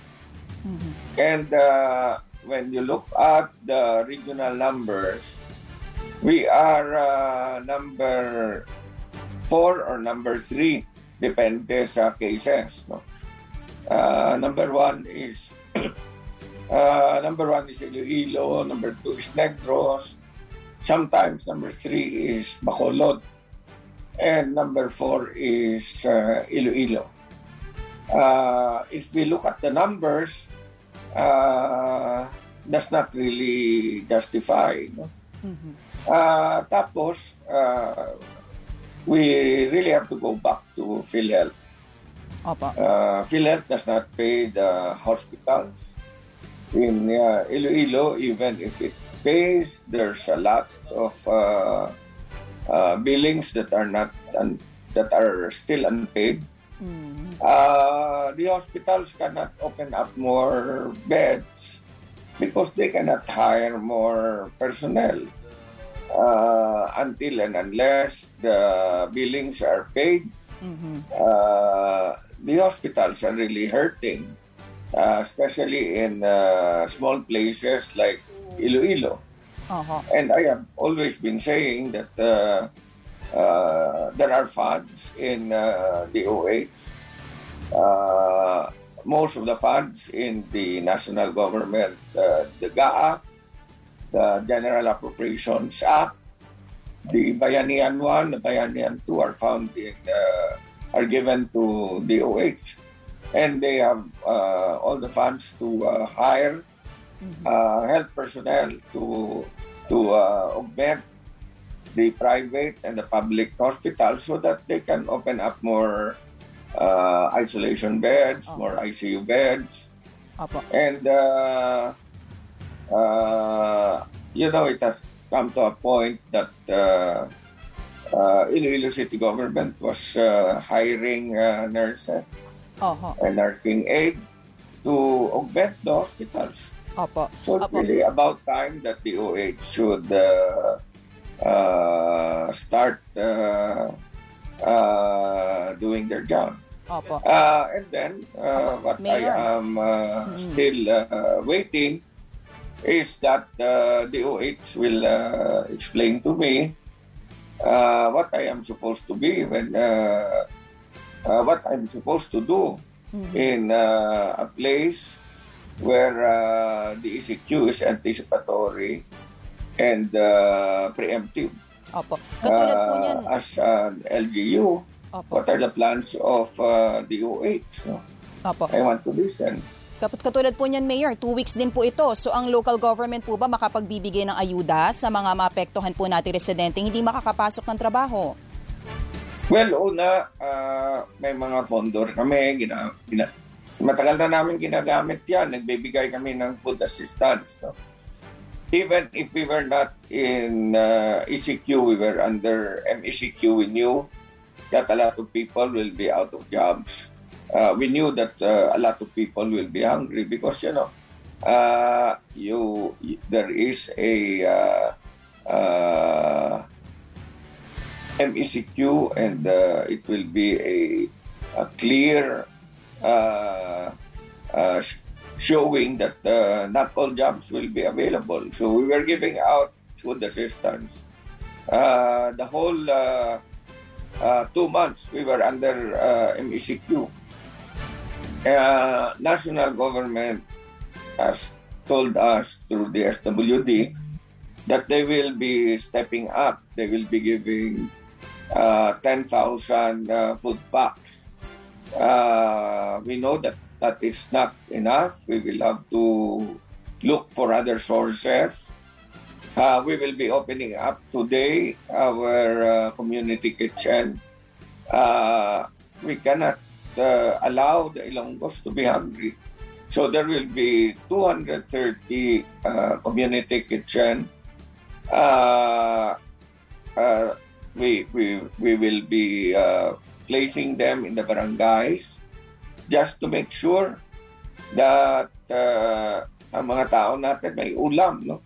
Mm-hmm. And uh, when you look at the regional numbers, we are uh, number four or number three, depende sa cases. No? Uh, number one is uh, number one is Iloilo, number two is Negros, sometimes number three is Bacolod, and number four is uh, Iloilo. Uh, if we look at the numbers, uh, does not really justify. No? Mm-hmm. Uh, tapos, uh, we really have to go back to PhilHealth. Opa. Uh, PhilHealth does not pay the hospitals. In uh, Iloilo, even if it pays, there's a lot of uh, uh, billings that are not un- that are still unpaid. Mm. Uh, the hospitals cannot open up more beds because they cannot hire more personnel uh, until and unless the billings are paid. Mm-hmm. Uh, the hospitals are really hurting, uh, especially in uh, small places like Iloilo. Uh-huh. And I have always been saying that uh, there are funds in uh, the OH. Uh, most of the funds in the national government, uh, the GAA, the General Appropriations Act, the Bayanihan 1, the Bayanihan 2 are found in, uh, are given to the OH. And they have uh, all the funds to uh, hire uh, health personnel to to uh, augment the private and the public hospitals so that they can open up more uh, isolation beds, Oh. more ICU beds, Opo. and uh, uh, you know it has come to a point that uh, uh, Iloilo City government was uh, hiring uh, nurses Oho. and nursing aid to augment the hospitals. Opo. So it's Opo. really about time that the OH should uh, uh, start uh, uh, doing their job. Opo. Uh, and then, uh, what Mayor. I am uh, still uh, waiting is that uh, DOH will uh, explain to me uh, what I am supposed to be when uh, uh, what I'm supposed to do in uh, a place where uh, the ECQ is anticipatory and uh, preemptive. Opo. Katulad po Uh, niyan. as an LGU, Opo. what are the plans of uh, DOH? No? Opo. I want to listen. Katulad po niyan, Mayor, two weeks din po ito. So ang local government po ba makapagbibigay ng ayuda sa mga maapektuhan po nating residente hindi makakapasok ng trabaho? Well, una, ah, may mga pondor kami. Gina, gina, matagal na namin ginagamit yan. Nagbibigay kami ng food assistance. No? Even if we were not in uh, ECQ, we were under MECQ, we knew that a lot of people will be out of jobs. Uh, we knew that uh, a lot of people will be hungry because, you know, uh, you, there is a uh, uh, MECQ and uh, it will be a, a clear showing that uh, not all jobs will be available. So we were giving out food assistance. Uh, the whole uh, uh, two months we were under uh, MECQ. Uh, national government has told us through the SWD that they will be stepping up. They will be giving uh, 10,000 uh, food packs. We know that that is not enough. We will have to look for other sources. Uh, we will be opening up today our uh, community kitchen. Uh, we cannot uh, allow the Ilonggos to be hungry. So there will be 230 uh, community kitchen. Uh, we, we, we will be placing them in the barangays just to make sure that uh, ang mga tao natin may ulam. No?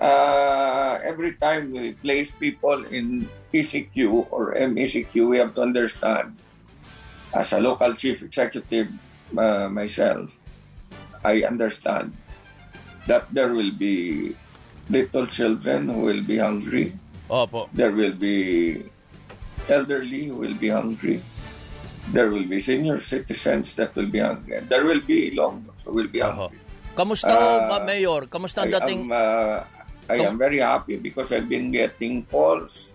Uh, every time we place people in ECQ or MECQ, we have to understand, as a local chief executive uh, myself, I understand that there will be little children who will be hungry. Opo. There will be elderly who will be hungry. There will be senior citizens that will be hungry. There will be Ilonggos who will be hungry. Kamusta ho, Ah, Ma- Mayor? Kamusta ang I dating... am, uh, I am very happy because I've been getting calls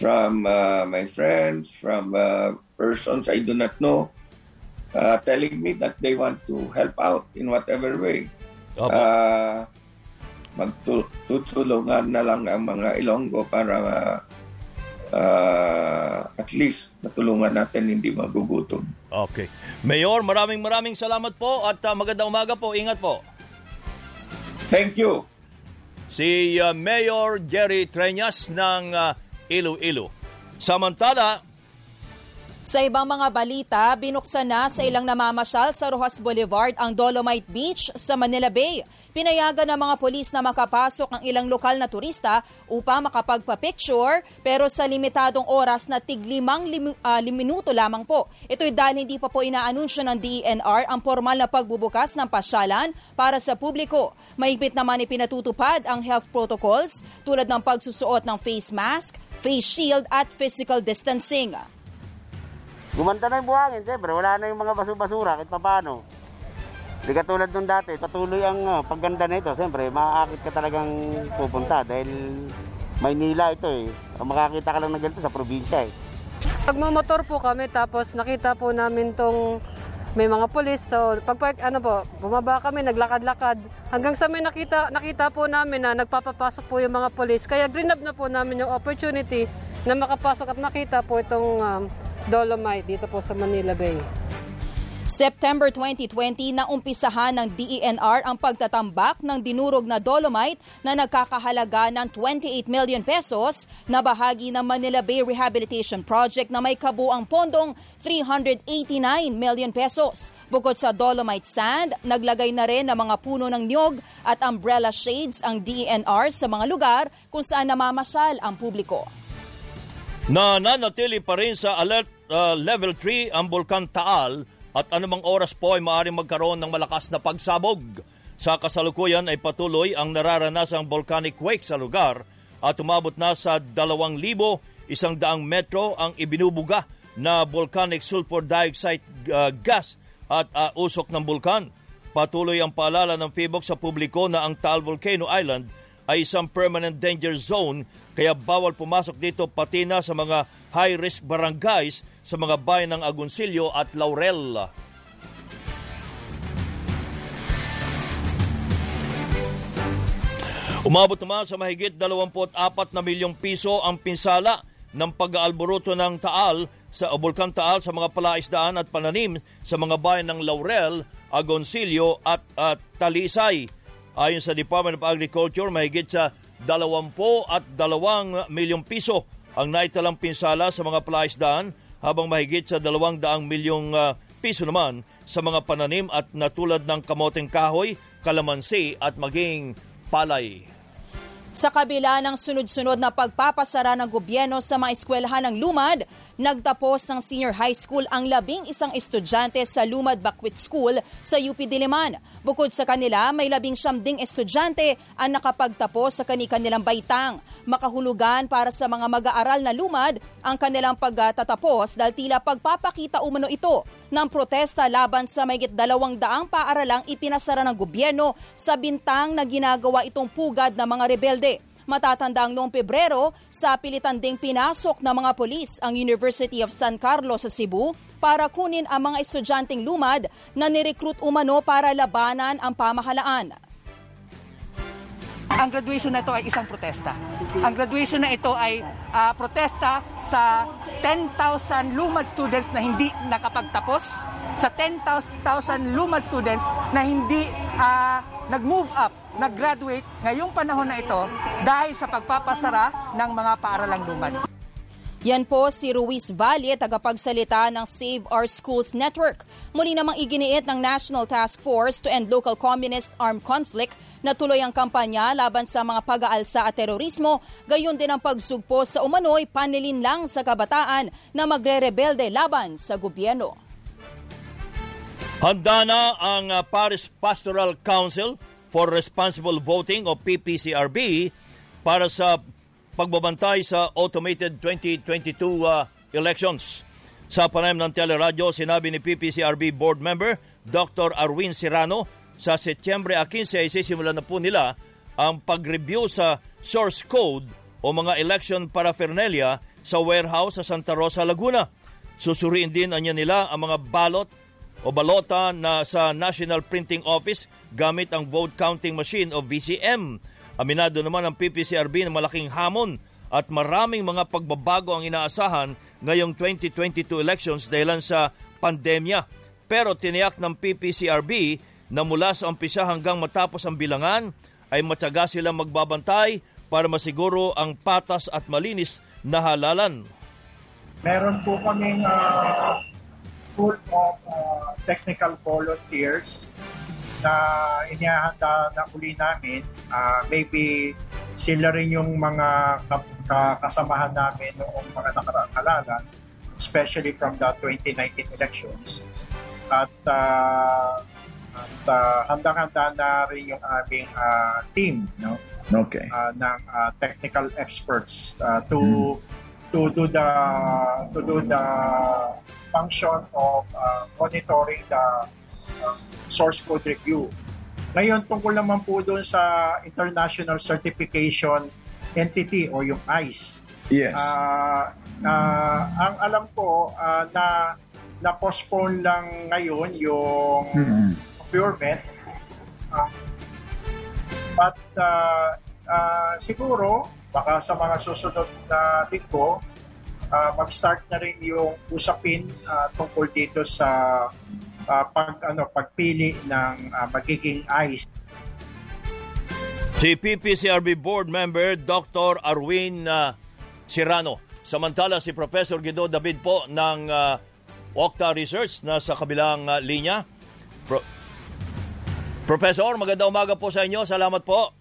from uh, my friends, from uh, persons I do not know, uh, telling me that they want to help out in whatever way. Opo. Uh, magtutulungan na lang ang mga Ilonggo para uh, at least matulungan natin hindi magugutom. Okay. Mayor, maraming maraming salamat po at uh, magandang umaga po. Ingat po. Thank you. Si uh, Mayor Jerry Treñas ng uh, Iloilo. Samantala, Sa ibang mga balita, binuksan na sa ilang namamasyal sa Rojas Boulevard ang Dolomite Beach sa Manila Bay. Pinayagan ng mga polis na makapasok ang ilang lokal na turista upang makapagpa-picture pero sa limitadong oras na tiglimang lim, ah, minuto lamang po. Ito'y dahil hindi pa po inaanunsyo ng DENR ang formal na pagbubukas ng pasyalan para sa publiko. Mahigpit naman ipinatutupad ang health protocols tulad ng pagsusuot ng face mask, face shield at physical distancing. Gumanda na yung buhangin, siyempre. Wala na yung mga basu-basura kahit paano. Hindi katulad nung dati, patuloy ang uh, pagganda nito. Siyempre, maaakit ka talagang pupunta dahil Maynila ito eh. Makakita ka lang ng ganito sa probinsya eh. Pagmamotor po kami tapos nakita po namin tong may mga polis. So pag ano po, bumaba kami, naglakad-lakad. Hanggang sa may nakita, nakita po namin na nagpapapasok po yung mga polis. Kaya grinab na po namin yung opportunity na makapasok at makita po itong um, Dolomite dito po sa Manila Bay. September 2020 na umpisahan ng DENR ang pagtatambak ng dinurog na dolomite na nagkakahalaga ng 28 million pesos na bahagi ng Manila Bay Rehabilitation Project na may kabuang pondong 389 million pesos. Bukod sa dolomite sand, naglagay na rin ng mga puno ng niyog at umbrella shades ang DENR sa mga lugar kung saan namamasyal ang publiko. Nananatili pa rin sa alert uh, level 3 ang Bulkan Taal at anumang oras po ay maaaring magkaroon ng malakas na pagsabog. Sa kasalukuyan ay patuloy ang nararanasang volcanic quake sa lugar at umabot na sa 2,000 isang daang metro ang ibinubuga na volcanic sulfur dioxide uh, gas at uh, usok ng bulkan. Patuloy ang paalala ng FIBOC sa publiko na ang Taal Volcano Island ay isang permanent danger zone kaya bawal pumasok dito pati na sa mga high-risk barangays sa mga bayan ng Agoncillo at Laurel. Umabot naman sa mahigit 24 na milyong piso ang pinsala ng pag-aalboruto ng Taal sa Bulkan Taal sa mga palaisdaan at pananim sa mga bayan ng Laurel, Agoncillo at, at Talisay. Ayon sa Department of Agriculture, mahigit sa 20 at 2 milyong piso ang naitalang pinsala sa mga palaisdaan habang mahigit sa 200 milyong uh, piso naman sa mga pananim at natulad ng kamoteng kahoy, kalamansi at maging palay. Sa kabila ng sunod-sunod na pagpapasara ng gobyerno sa mga eskwelahan ng Lumad, nagtapos ng senior high school ang labing isang estudyante sa Lumad Bakwit School sa UP Diliman. Bukod sa kanila, may labing siyam ding estudyante ang nakapagtapos sa kani-kanilang baitang. Makahulugan para sa mga mag-aaral na Lumad ang kanilang pagtatapos dahil tila pagpapakita umano ito ng protesta laban sa mayigit dalawang daang paaralang ipinasara ng gobyerno sa bintang na ginagawa itong pugad ng mga rebelde. Matatandang noong Pebrero, sa pilitan ding pinasok ng mga polis ang University of San Carlos sa Cebu para kunin ang mga estudyanteng lumad na nirecruit umano para labanan ang pamahalaan. Ang graduation na ito ay isang protesta. Ang graduation na ito ay uh, protesta sa 10,000 lumad students na hindi nakapagtapos, sa 10,000 lumad students na hindi uh, nag-move up, nag-graduate ngayong panahon na ito dahil sa pagpapasara ng mga paaralang lumad. Yan po si Ruiz Valle, tagapagsalita ng Save Our Schools Network. Muli namang iginiit ng National Task Force to End Local Communist Armed Conflict na tuloy ang kampanya laban sa mga pag-aalsa at terorismo, gayon din ang pagsugpo sa umano'y panilin lang sa kabataan na magre-rebelde laban sa gobyerno. Handa na ang uh, Paris Pastoral Council for Responsible Voting o PPCRB para sa pagbabantay sa automated 2022 uh, elections. Sa panayam ng teleradyo, sinabi ni PPCRB board member Dr. Arwin Serrano sa Setyembre 15 ay sisimulan na po nila ang pag-review sa source code o mga election paraphernalia sa warehouse sa Santa Rosa, Laguna. Susuriin din anya nila ang mga balot o balota na sa National Printing Office gamit ang vote counting machine o VCM Aminado naman ang PPCRB ng malaking hamon at maraming mga pagbabago ang inaasahan ngayong 2022 elections dahil sa pandemya. Pero tiniyak ng PPCRB na mula sa umpisa hanggang matapos ang bilangan ay matyaga silang magbabantay para masiguro ang patas at malinis na halalan. Meron po kaming uh, full of uh, technical volunteers na inihahanda na uli namin, uh, maybe sila rin yung mga kasamahan namin noong mga nakaraang halalan, especially from the 2019 elections. At, uh, at uh, handang-handa na rin yung aming uh, team no? okay. uh, ng uh, technical experts uh, to mm. to do the to do the function of uh, monitoring the source code review. Ngayon, tungkol naman po doon sa International Certification Entity o yung ICE. Yes. Uh, uh, ang alam ko uh, na na-postpone lang ngayon yung mm-hmm. procurement. Uh, but uh, uh, siguro, baka sa mga susunod na linggo, uh, mag-start na rin yung usapin uh, tungkol dito sa uh, pag ano pagpili ng uh, magiging ICE. Si PPCRB board member Dr. Arwin uh, Cirano. Samantala si Professor Guido David po ng uh, Octa Research na sa kabilang uh, linya. Pro- Professor, magandang umaga po sa inyo. Salamat po.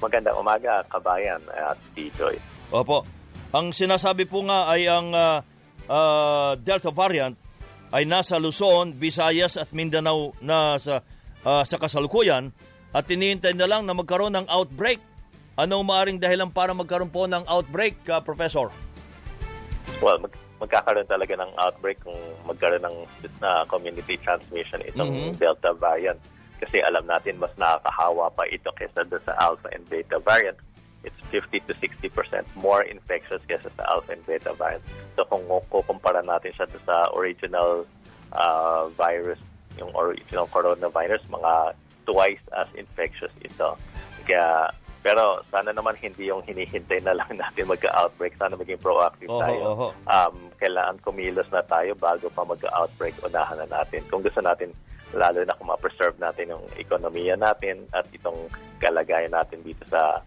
Magandang umaga, kabayan at Joy. Opo. Ang sinasabi po nga ay ang uh, uh, Delta variant ay nasa Luzon, Visayas at Mindanao na sa uh, sa kasalukuyan at tinihintay na lang na magkaroon ng outbreak. Anong maaring dahilan para magkaroon po ng outbreak, uh, Professor? Well, mag- magkakaroon talaga ng outbreak kung magkaroon ng uh, community transmission itong mm-hmm. Delta variant. Kasi alam natin mas nakakahawa pa ito kaysa sa Alpha and Beta variant it's 50 to 60% more infectious kaysa sa alpha and beta variant. So kung kukumpara natin siya sa original uh, virus, yung original coronavirus, mga twice as infectious ito. Kaya, pero sana naman hindi yung hinihintay na lang natin magka-outbreak. Sana maging proactive oho, tayo. Oho. Um, kailangan kumilos na tayo bago pa magka-outbreak. Unahan na natin. Kung gusto natin lalo na kung ma-preserve natin yung ekonomiya natin at itong kalagayan natin dito sa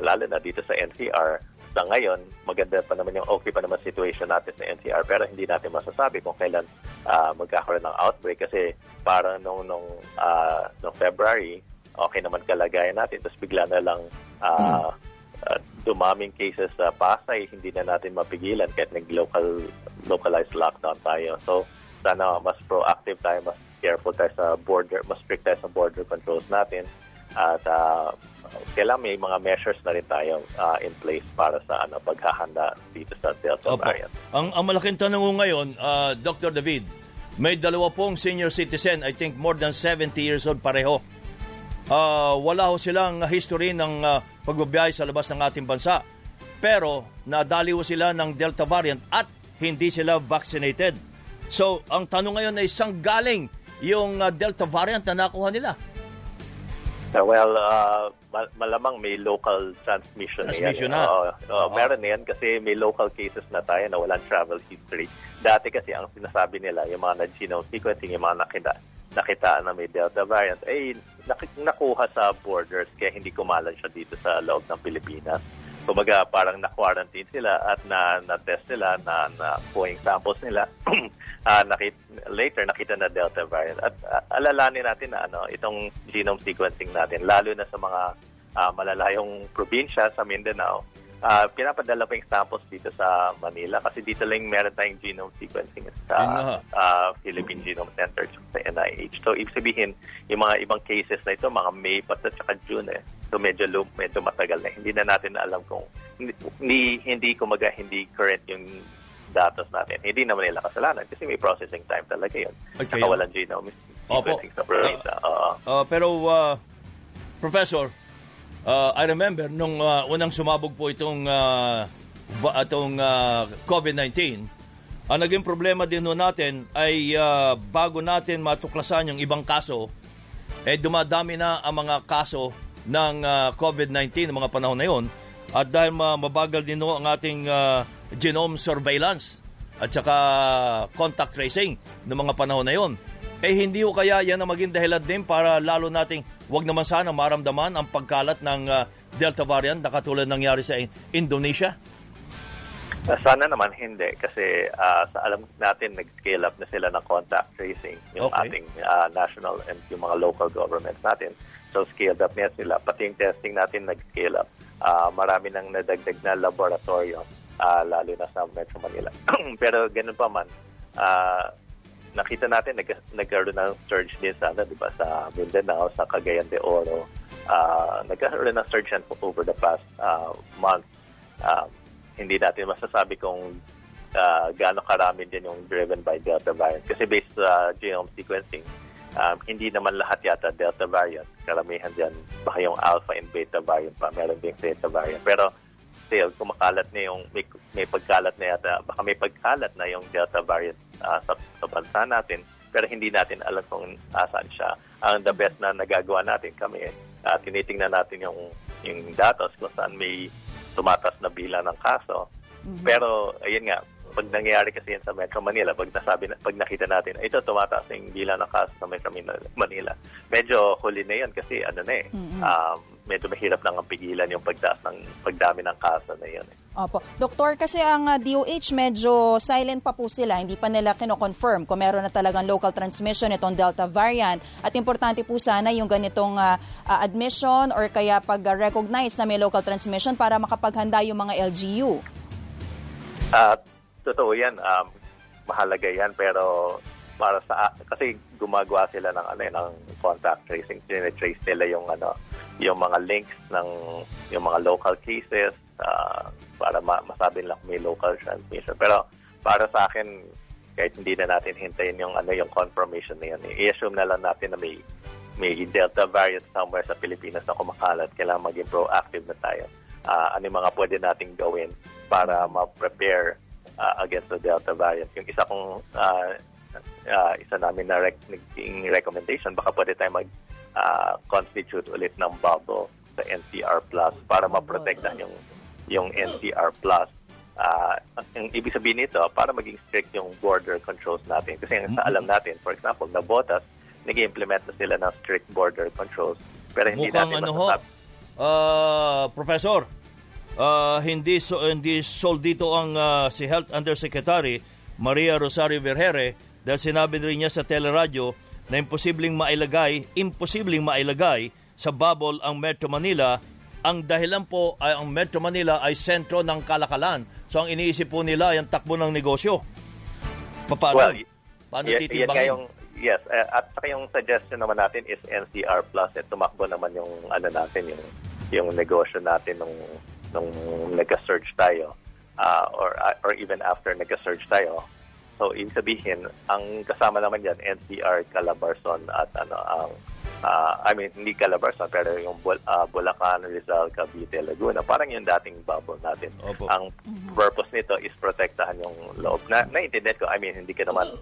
lalo na dito sa NCR, sa ngayon, maganda pa naman yung okay pa naman situation natin sa NCR pero hindi natin masasabi kung kailan uh, magkakaroon ng outbreak kasi para nung, nung, uh, nung February, okay naman kalagayan natin tapos bigla na lang uh, uh, dumaming cases sa Pasay, hindi na natin mapigilan kahit nag-local localized lockdown tayo. So, sana mas proactive tayo, mas careful tayo sa border, mas strict tayo sa border controls natin at uh, kailangan may mga measures na rin tayo uh, in place para sa ano paghahanda dito sa Delta Opo. variant. Ang, ang malaking tanong ko ngayon, uh, Dr. David, may dalawa pong senior citizen, I think more than 70 years old pareho. Uh, wala ho silang history ng uh, pagbabiyahe sa labas ng ating bansa. Pero nadali ho sila ng Delta variant at hindi sila vaccinated. So, ang tanong ngayon ay isang galing yung uh, Delta variant na nakuha nila. Uh, well, uh, malamang may local transmission, transmission na yan. na. Uh, uh, meron na yan kasi may local cases na tayo na walang travel history. Dati kasi ang sinasabi nila, yung mga na-genome sequencing, yung mga nakita, nakita na may Delta variant, ay nakuha sa borders kaya hindi kumalan siya dito sa loob ng Pilipinas. Kumaga parang na-quarantine sila at na, na-test nila, na, na yung samples nila. uh, nakit, later nakita na Delta variant. At uh, alalanin natin na ano, itong genome sequencing natin, lalo na sa mga uh, malalayong probinsya sa Mindanao, uh, pinapadala pa yung samples dito sa Manila kasi dito lang meron tayong genome sequencing sa uh, Philippine Genome Center sa NIH. So, ibig sabihin, yung mga ibang cases na ito, mga May pa at saka June eh. So, medyo low, medyo matagal na. Hindi na natin alam kung, hindi, hindi kumaga, hindi current yung datos natin. Hindi naman nila kasalanan kasi may processing time talaga yun. Okay. Nakawalan genome sequencing sa probinsya. Uh, uh, pero, uh, Professor, uh, I remember nung uh, unang sumabog po itong uh, itong uh, COVID-19, ang naging problema din no natin ay uh, bago natin matuklasan yung ibang kaso, eh dumadami na ang mga kaso ng uh, COVID-19 ng mga panahon na yon. At dahil uh, mabagal din no ang ating uh, genome surveillance at saka contact tracing ng mga panahon na yon, eh hindi ko kaya yan ang maging dahilan din para lalo nating wag naman sana maramdaman ang pagkalat ng uh, Delta variant na katulad nangyari sa Indonesia? Uh, sana naman hindi kasi uh, sa alam natin nag-scale up na sila ng contact tracing yung okay. ating uh, national and yung mga local governments natin. So scaled up niya sila. Pati yung testing natin nag-scale up. Uh, marami nang nadagdag na laboratorio uh, lalo na sa Metro Manila. Pero ganun pa man, uh, nakita natin nag nagkaroon ng surge din sana, di ba, sa Mindanao, sa Cagayan de Oro. Uh, nagkaroon ng surge yan over the past uh, month. Uh, hindi natin masasabi kung uh, gaano karami din yung driven by Delta variant. Kasi based sa uh, genome sequencing, um, hindi naman lahat yata Delta variant. Karamihan dyan, baka yung Alpha and Beta variant pa, meron ding Theta variant. Pero still, kumakalat na yung, may, may pagkalat na yata, baka may pagkalat na yung Delta variant uh, sa, sa bansa natin, pero hindi natin alam kung asan siya. Ang the best na nagagawa natin kami, uh, tinitingnan natin yung, yung datos kung saan may tumatas na bilang ng kaso. Mm-hmm. Pero, ayun nga, pag nangyayari kasi yan sa Metro Manila, pag nasabi na, pag nakita natin, ito tumataas na yung bilang ng kaso sa Metro Manila. Medyo huli na yan kasi ano na eh, mm-hmm. um, medyo mahirap lang ang pigilan yung pagtaas ng pagdami ng kaso na yan. Eh. Opo. Doktor, kasi ang DOH medyo silent pa po sila. Hindi pa nila kino-confirm kung meron na talagang local transmission itong Delta variant. At importante po sana yung ganitong uh, uh, admission or kaya pag-recognize na may local transmission para makapaghanda yung mga LGU. At uh, totoo yan. Um, mahalaga yan. Pero para sa kasi gumagawa sila ng ano eh, ng contact tracing trace nila yung ano yung mga links ng yung mga local cases uh, para ma- masabi nila kung may local transmission pero para sa akin kahit hindi na natin hintayin yung ano yung confirmation na yan i-assume na lang natin na may may delta variant somewhere sa Pilipinas na kumakalat kailangan maging proactive na tayo uh, ano yung mga pwede nating gawin para ma-prepare uh, against the delta variant yung isa kong uh, uh, isa namin na rec- recommendation, baka pwede tayo mag uh, constitute ulit ng bubble sa NCR Plus para maprotektahan yung yung NCR Plus. Uh, ang ibig sabihin nito, para maging strict yung border controls natin. Kasi mm-hmm. sa alam natin, for example, na botas, nag-implement na sila ng strict border controls. Pero hindi Mukhang natin ano ho, uh, Professor, uh, hindi so, hindi sold dito ang uh, si Health Undersecretary Maria Rosario Vergere dahil sinabi rin niya sa teleradyo na imposibleng mailagay, imposibleng mailagay sa bubble ang Metro Manila. Ang dahilan po ay ang Metro Manila ay sentro ng kalakalan. So ang iniisip po nila ay ang takbo ng negosyo. Paano? Well, Paano y- titimbangin? yung, yes, uh, at saka yung suggestion naman natin is NCR Plus. At tumakbo naman yung ano natin, yung, yung negosyo natin nung, nung nag-surge tayo. Uh, or, uh, or even after nag-surge tayo, So, ibig sabihin, ang kasama naman dyan, NCR, Calabarzon at ano, ang, uh, I mean, hindi Calabarzon, pero yung Bul- uh, Bulacan, Rizal, Cavite, Laguna, parang yung dating bubble natin. Opo. Ang purpose nito is protektahan yung loob. Na, naintindihan ko, I mean, hindi ka naman,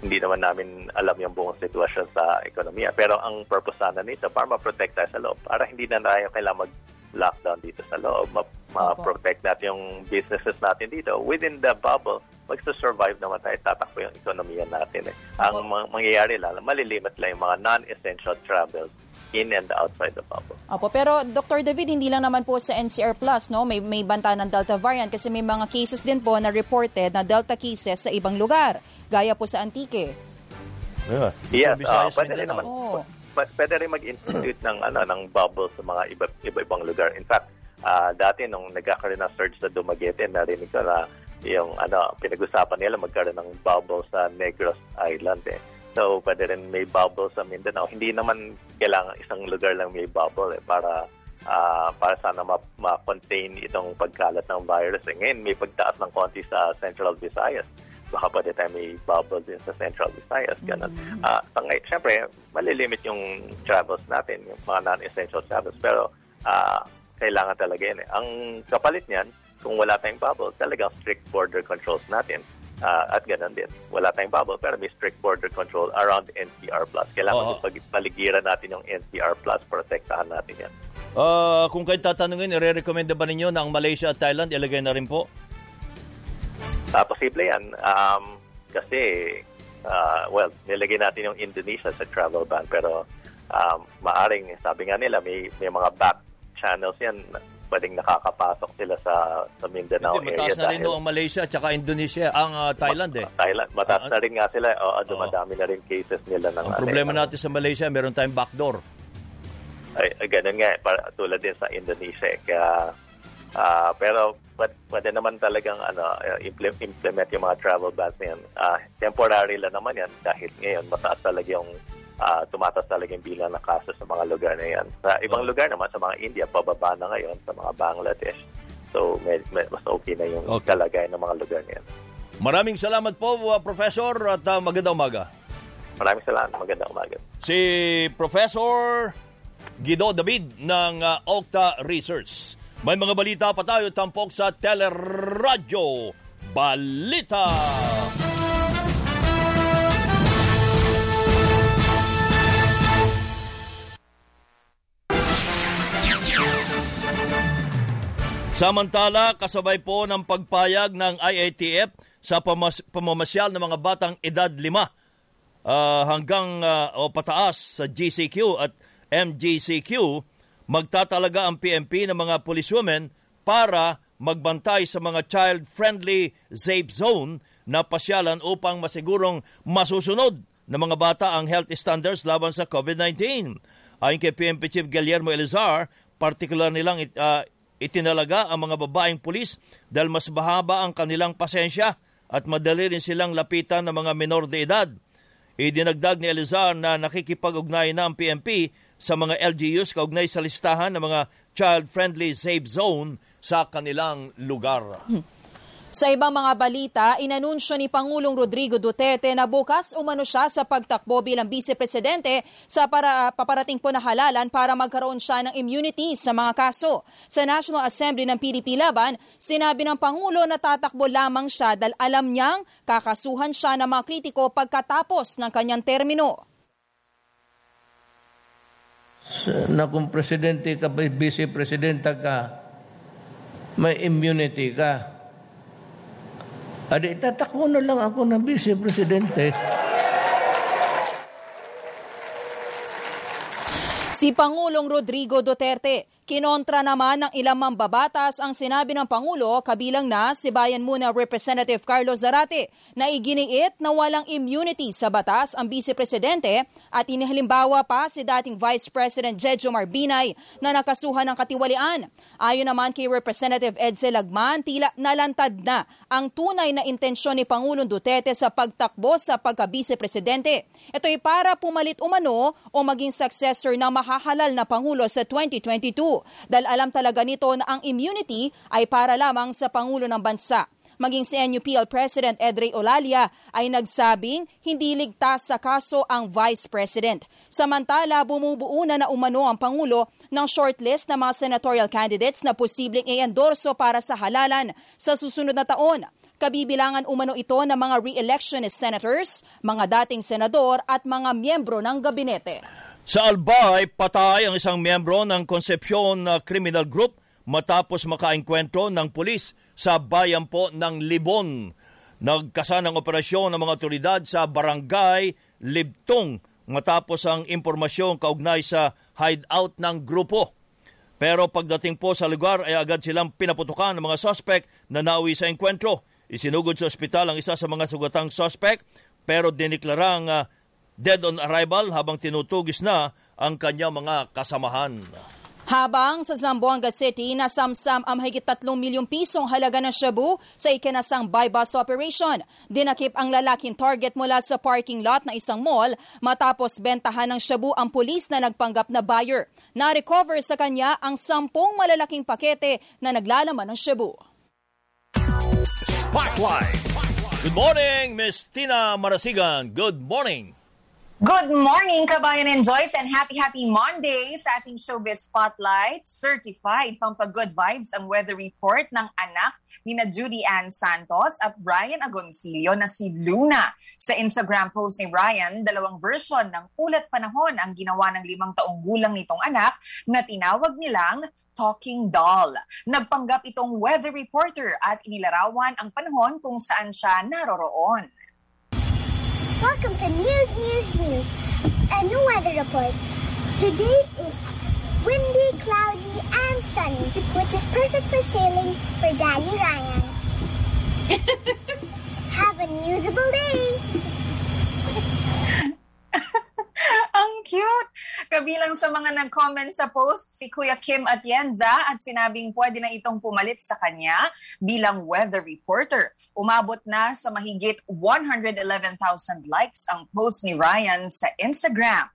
hindi naman namin alam yung buong sitwasyon sa ekonomiya. Pero ang purpose sana nito, para ma-protect tayo sa loob, para hindi na tayo kailangan mag lockdown dito sa loob, ma- ma-protect natin yung businesses natin dito. Within the bubble, magsa-survive naman tayo, tatakbo yung ekonomiya natin. Eh. Ang mang- mangyayari lang, malilimit lang yung mga non-essential travels in and outside the bubble. Opo, pero Dr. David, hindi lang naman po sa NCR Plus, no? May may banta ng Delta variant kasi may mga cases din po na reported na Delta cases sa ibang lugar, gaya po sa Antique. Yeah. Yes, uh, Visayas, pwede rin naman. Oh. Pwede rin mag-institute ng ano ng bubble sa mga iba, iba-ibang lugar. In fact, ah, dati nung nagkakaroon ng surge sa Dumaguete, narinig ko na yung ano pinag-usapan nila magkaroon ng bubble sa Negros Island eh. So, pwede rin may bubble sa Mindanao. Hindi naman kailangan isang lugar lang may bubble eh, para ah, para sana ma- ma-contain itong pagkalat ng virus. Eh. Ngayon, may pagtaas ng konti sa Central Visayas baka pwede tayo may bubble din sa Central Visayas. Ganun. Ah, sa ngay- Siyempre, malilimit yung travels natin, yung mga non-essential travels. Pero ah, kailangan talaga yun. Eh. Ang kapalit niyan, kung wala tayong bubble, talagang strict border controls natin. Ah, at ganun din. Wala tayong bubble, pero may strict border control around NCR+. Kailangan Oo. din pag- paligiran natin yung NCR+, protektahan natin yan. Ah, kung kayo tatanungin, ire-recommenda ba ninyo na ang Malaysia at Thailand ilagay na rin po? Ah, posible yan. Um, kasi, ah, well, nilagay natin yung Indonesia sa travel ban. Pero, um, maaring, sabi nga nila, may, may mga back channels yan. Pwedeng nakakapasok sila sa, sa Mindanao Hindi, area. mataas na rin ho ang Malaysia at saka Indonesia, ang ah, Thailand eh. Thailand. Mataas na rin nga sila. O, dumadami na rin cases nila ng... Ang ano, problema ng- natin sa Malaysia, meron tayong backdoor. ay, ay ganun nga, para, tulad din sa Indonesia. eh. Kaya, ah, pero pwede, naman talagang ano, eh, imple- implement yung mga travel bans na yan. Ah, temporary lang naman yan dahil ngayon mataas talaga yung ah, tumataas talaga yung bilang ng kaso sa mga lugar na yan. Sa ibang lugar naman, sa mga India, pababa na ngayon, sa mga Bangladesh. So, med, med, mas okay na yung Okay. kalagayan ng mga lugar na yan. Maraming salamat po, ah, Professor, at ah, magandang umaga. Maraming salamat. Magandang umaga. Si Professor Guido David ng ah, Octa Research. May mga balita pa tayo tampok sa Teleradyo Balita. Samantala, kasabay po ng pagpayag ng IATF sa pamas- pamamasyal ng mga batang edad 5 ah, hanggang ah, o pataas sa GCQ at MGCQ, magtatalaga ang PMP ng mga policewomen para magbantay sa mga child-friendly safe zone na pasyalan upang masigurong masusunod ng mga bata ang health standards laban sa COVID-19. Ayon kay PMP Chief Guillermo Elizar, partikular nilang it- ah, itinalaga ang mga babaeng pulis dahil mas mahaba ang kanilang pasensya at madali rin silang lapitan ng mga menor de edad. Idinagdag ni Elizar na nakikipag-ugnay na ang PNP sa mga LGUs kaugnay sa listahan ng mga child-friendly safe zone sa kanilang lugar. Hmm. Sa ibang mga balita, inanunsyo ni Pangulong Rodrigo Duterte na bukas umano siya sa pagtakbo bilang vice-presidente sa para, paparating po na halalan para magkaroon siya ng immunity sa mga kaso. Sa National Assembly ng PDP Laban, sinabi ng Pangulo na tatakbo lamang siya dahil alam niyang kakasuhan siya ng mga kritiko pagkatapos ng kanyang termino. Na kung presidente ka, vice-presidente ka, may immunity ka Adi, tatakbo na lang ako ng vice-presidente. Si Pangulong Rodrigo Duterte Kinontra naman ng ilang mambabatas ang sinabi ng Pangulo kabilang na si Bayan Muna Representative Carlos Zarate na iginiit na walang immunity sa batas ang Vice Presidente at inihalimbawa pa si dating Vice President Jejo Marbinay na nakasuhan ng katiwalian. Ayon naman kay Representative Edsel Lagman, tila nalantad na ang tunay na intensyon ni Pangulong Duterte sa pagtakbo sa pagka-Vice Presidente. Ito'y para pumalit umano o maging successor ng mahahalal na Pangulo sa 2022 dahil alam talaga nito na ang immunity ay para lamang sa Pangulo ng Bansa. Maging si NUPL President Edre Olalia ay nagsabing hindi ligtas sa kaso ang Vice President. Samantala, bumubuo na na umano ang Pangulo ng shortlist ng mga senatorial candidates na posibleng i-endorso para sa halalan sa susunod na taon. Kabibilangan umano ito ng mga re-electionist senators, mga dating senador at mga miyembro ng gabinete. Sa Albay, patay ang isang miyembro ng Concepcion Criminal Group matapos makaengkwentro ng pulis sa bayan po ng Libon. Nagkasa ng operasyon ng mga otoridad sa barangay Libtong matapos ang impormasyon kaugnay sa hideout ng grupo. Pero pagdating po sa lugar ay agad silang pinaputukan ng mga suspect na nauwi sa enkwentro. Isinugod sa ospital ang isa sa mga sugatang suspect pero diniklarang uh, dead on arrival habang tinutugis na ang kanyang mga kasamahan. Habang sa Zamboanga City, nasamsam ang mahigit 3 milyong pisong halaga ng shabu sa ikinasang buy-bus operation. Dinakip ang lalaking target mula sa parking lot ng isang mall matapos bentahan ng shabu ang pulis na nagpanggap na buyer. Na-recover sa kanya ang sampung malalaking pakete na naglalaman ng shabu. Spotlight! Good morning, Miss Tina Marasigan. Good morning. Good morning, Kabayan and Joyce, and happy, happy Monday sa ating Showbiz Spotlight. Certified pampag-good vibes ang weather report ng anak ni na Judy Ann Santos at Brian Agoncillo na si Luna. Sa Instagram post ni Brian, dalawang version ng ulat panahon ang ginawa ng limang taong gulang nitong anak na tinawag nilang talking doll. Nagpanggap itong weather reporter at inilarawan ang panahon kung saan siya naroroon. Welcome to News, News, News, a new weather report. Today is windy, cloudy, and sunny, which is perfect for sailing for Daddy Ryan. Have a usable day! Ang cute! Kabilang sa mga nag-comment sa post, si Kuya Kim Atienza at sinabing pwede na itong pumalit sa kanya bilang weather reporter. Umabot na sa mahigit 111,000 likes ang post ni Ryan sa Instagram.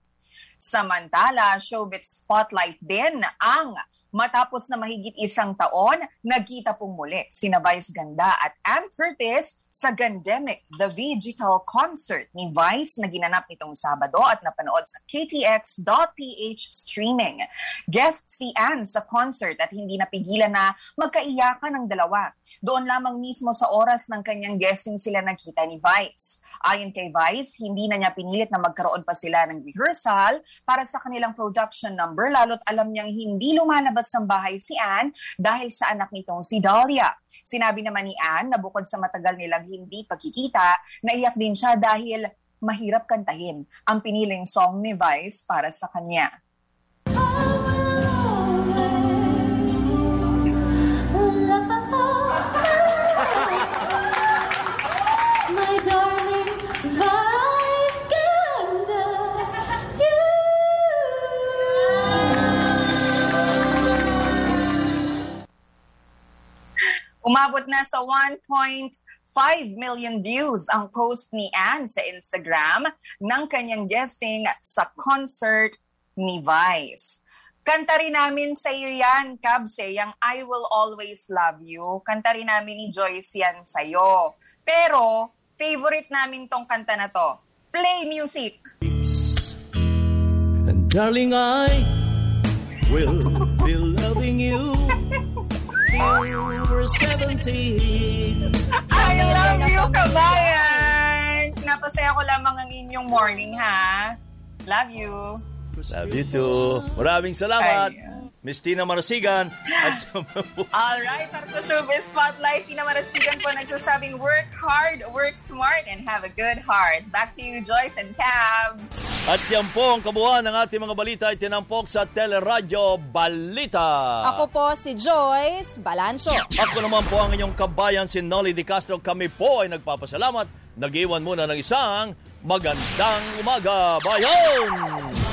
Samantala, Showbiz Spotlight din ang Matapos na mahigit isang taon, nagkita pong muli sina Vice Ganda at Ann Curtis sa Gandemic, the Digital Concert ni Vice na ginanap nitong Sabado at napanood sa ktx.ph streaming. Guest si Ann sa concert at hindi napigilan na magkaiyakan ng dalawa. Doon lamang mismo sa oras ng kanyang guesting sila nagkita ni Vice. Ayon kay Vice, hindi na niya pinilit na magkaroon pa sila ng rehearsal para sa kanilang production number lalo't alam niyang hindi lumalabas lumabas ng bahay si Anne dahil sa anak nitong si Dahlia. Sinabi naman ni Anne na bukod sa matagal nilang hindi pagkikita, naiyak din siya dahil mahirap kantahin ang piniling song ni Vice para sa kanya. Umabot na sa 1.5 5 million views ang post ni Anne sa Instagram ng kanyang guesting sa concert ni Vice. Kanta rin namin sa iyo yan, Kabse, yung I Will Always Love You. Kanta rin namin ni Joyce yan sa iyo. Pero, favorite namin tong kanta na to. Play music! And darling, I will be loving you till we're 70. I love you, kabayan! Napasaya ko lamang ang inyong morning, ha? Love you. Love you too. Maraming salamat. Miss Tina Marasigan. At Alright, para sa Showbiz Spotlight, Tina Marasigan po nagsasabing work hard, work smart, and have a good heart. Back to you, Joyce and Cabs. At yan po ang kabuuan ng ating mga balita ay tinampok sa Teleradyo Balita. Ako po si Joyce Balancho. Ako naman po ang inyong kabayan si Nolly Di Castro. Kami po ay nagpapasalamat. Nag-iwan muna ng isang magandang umaga, bayan!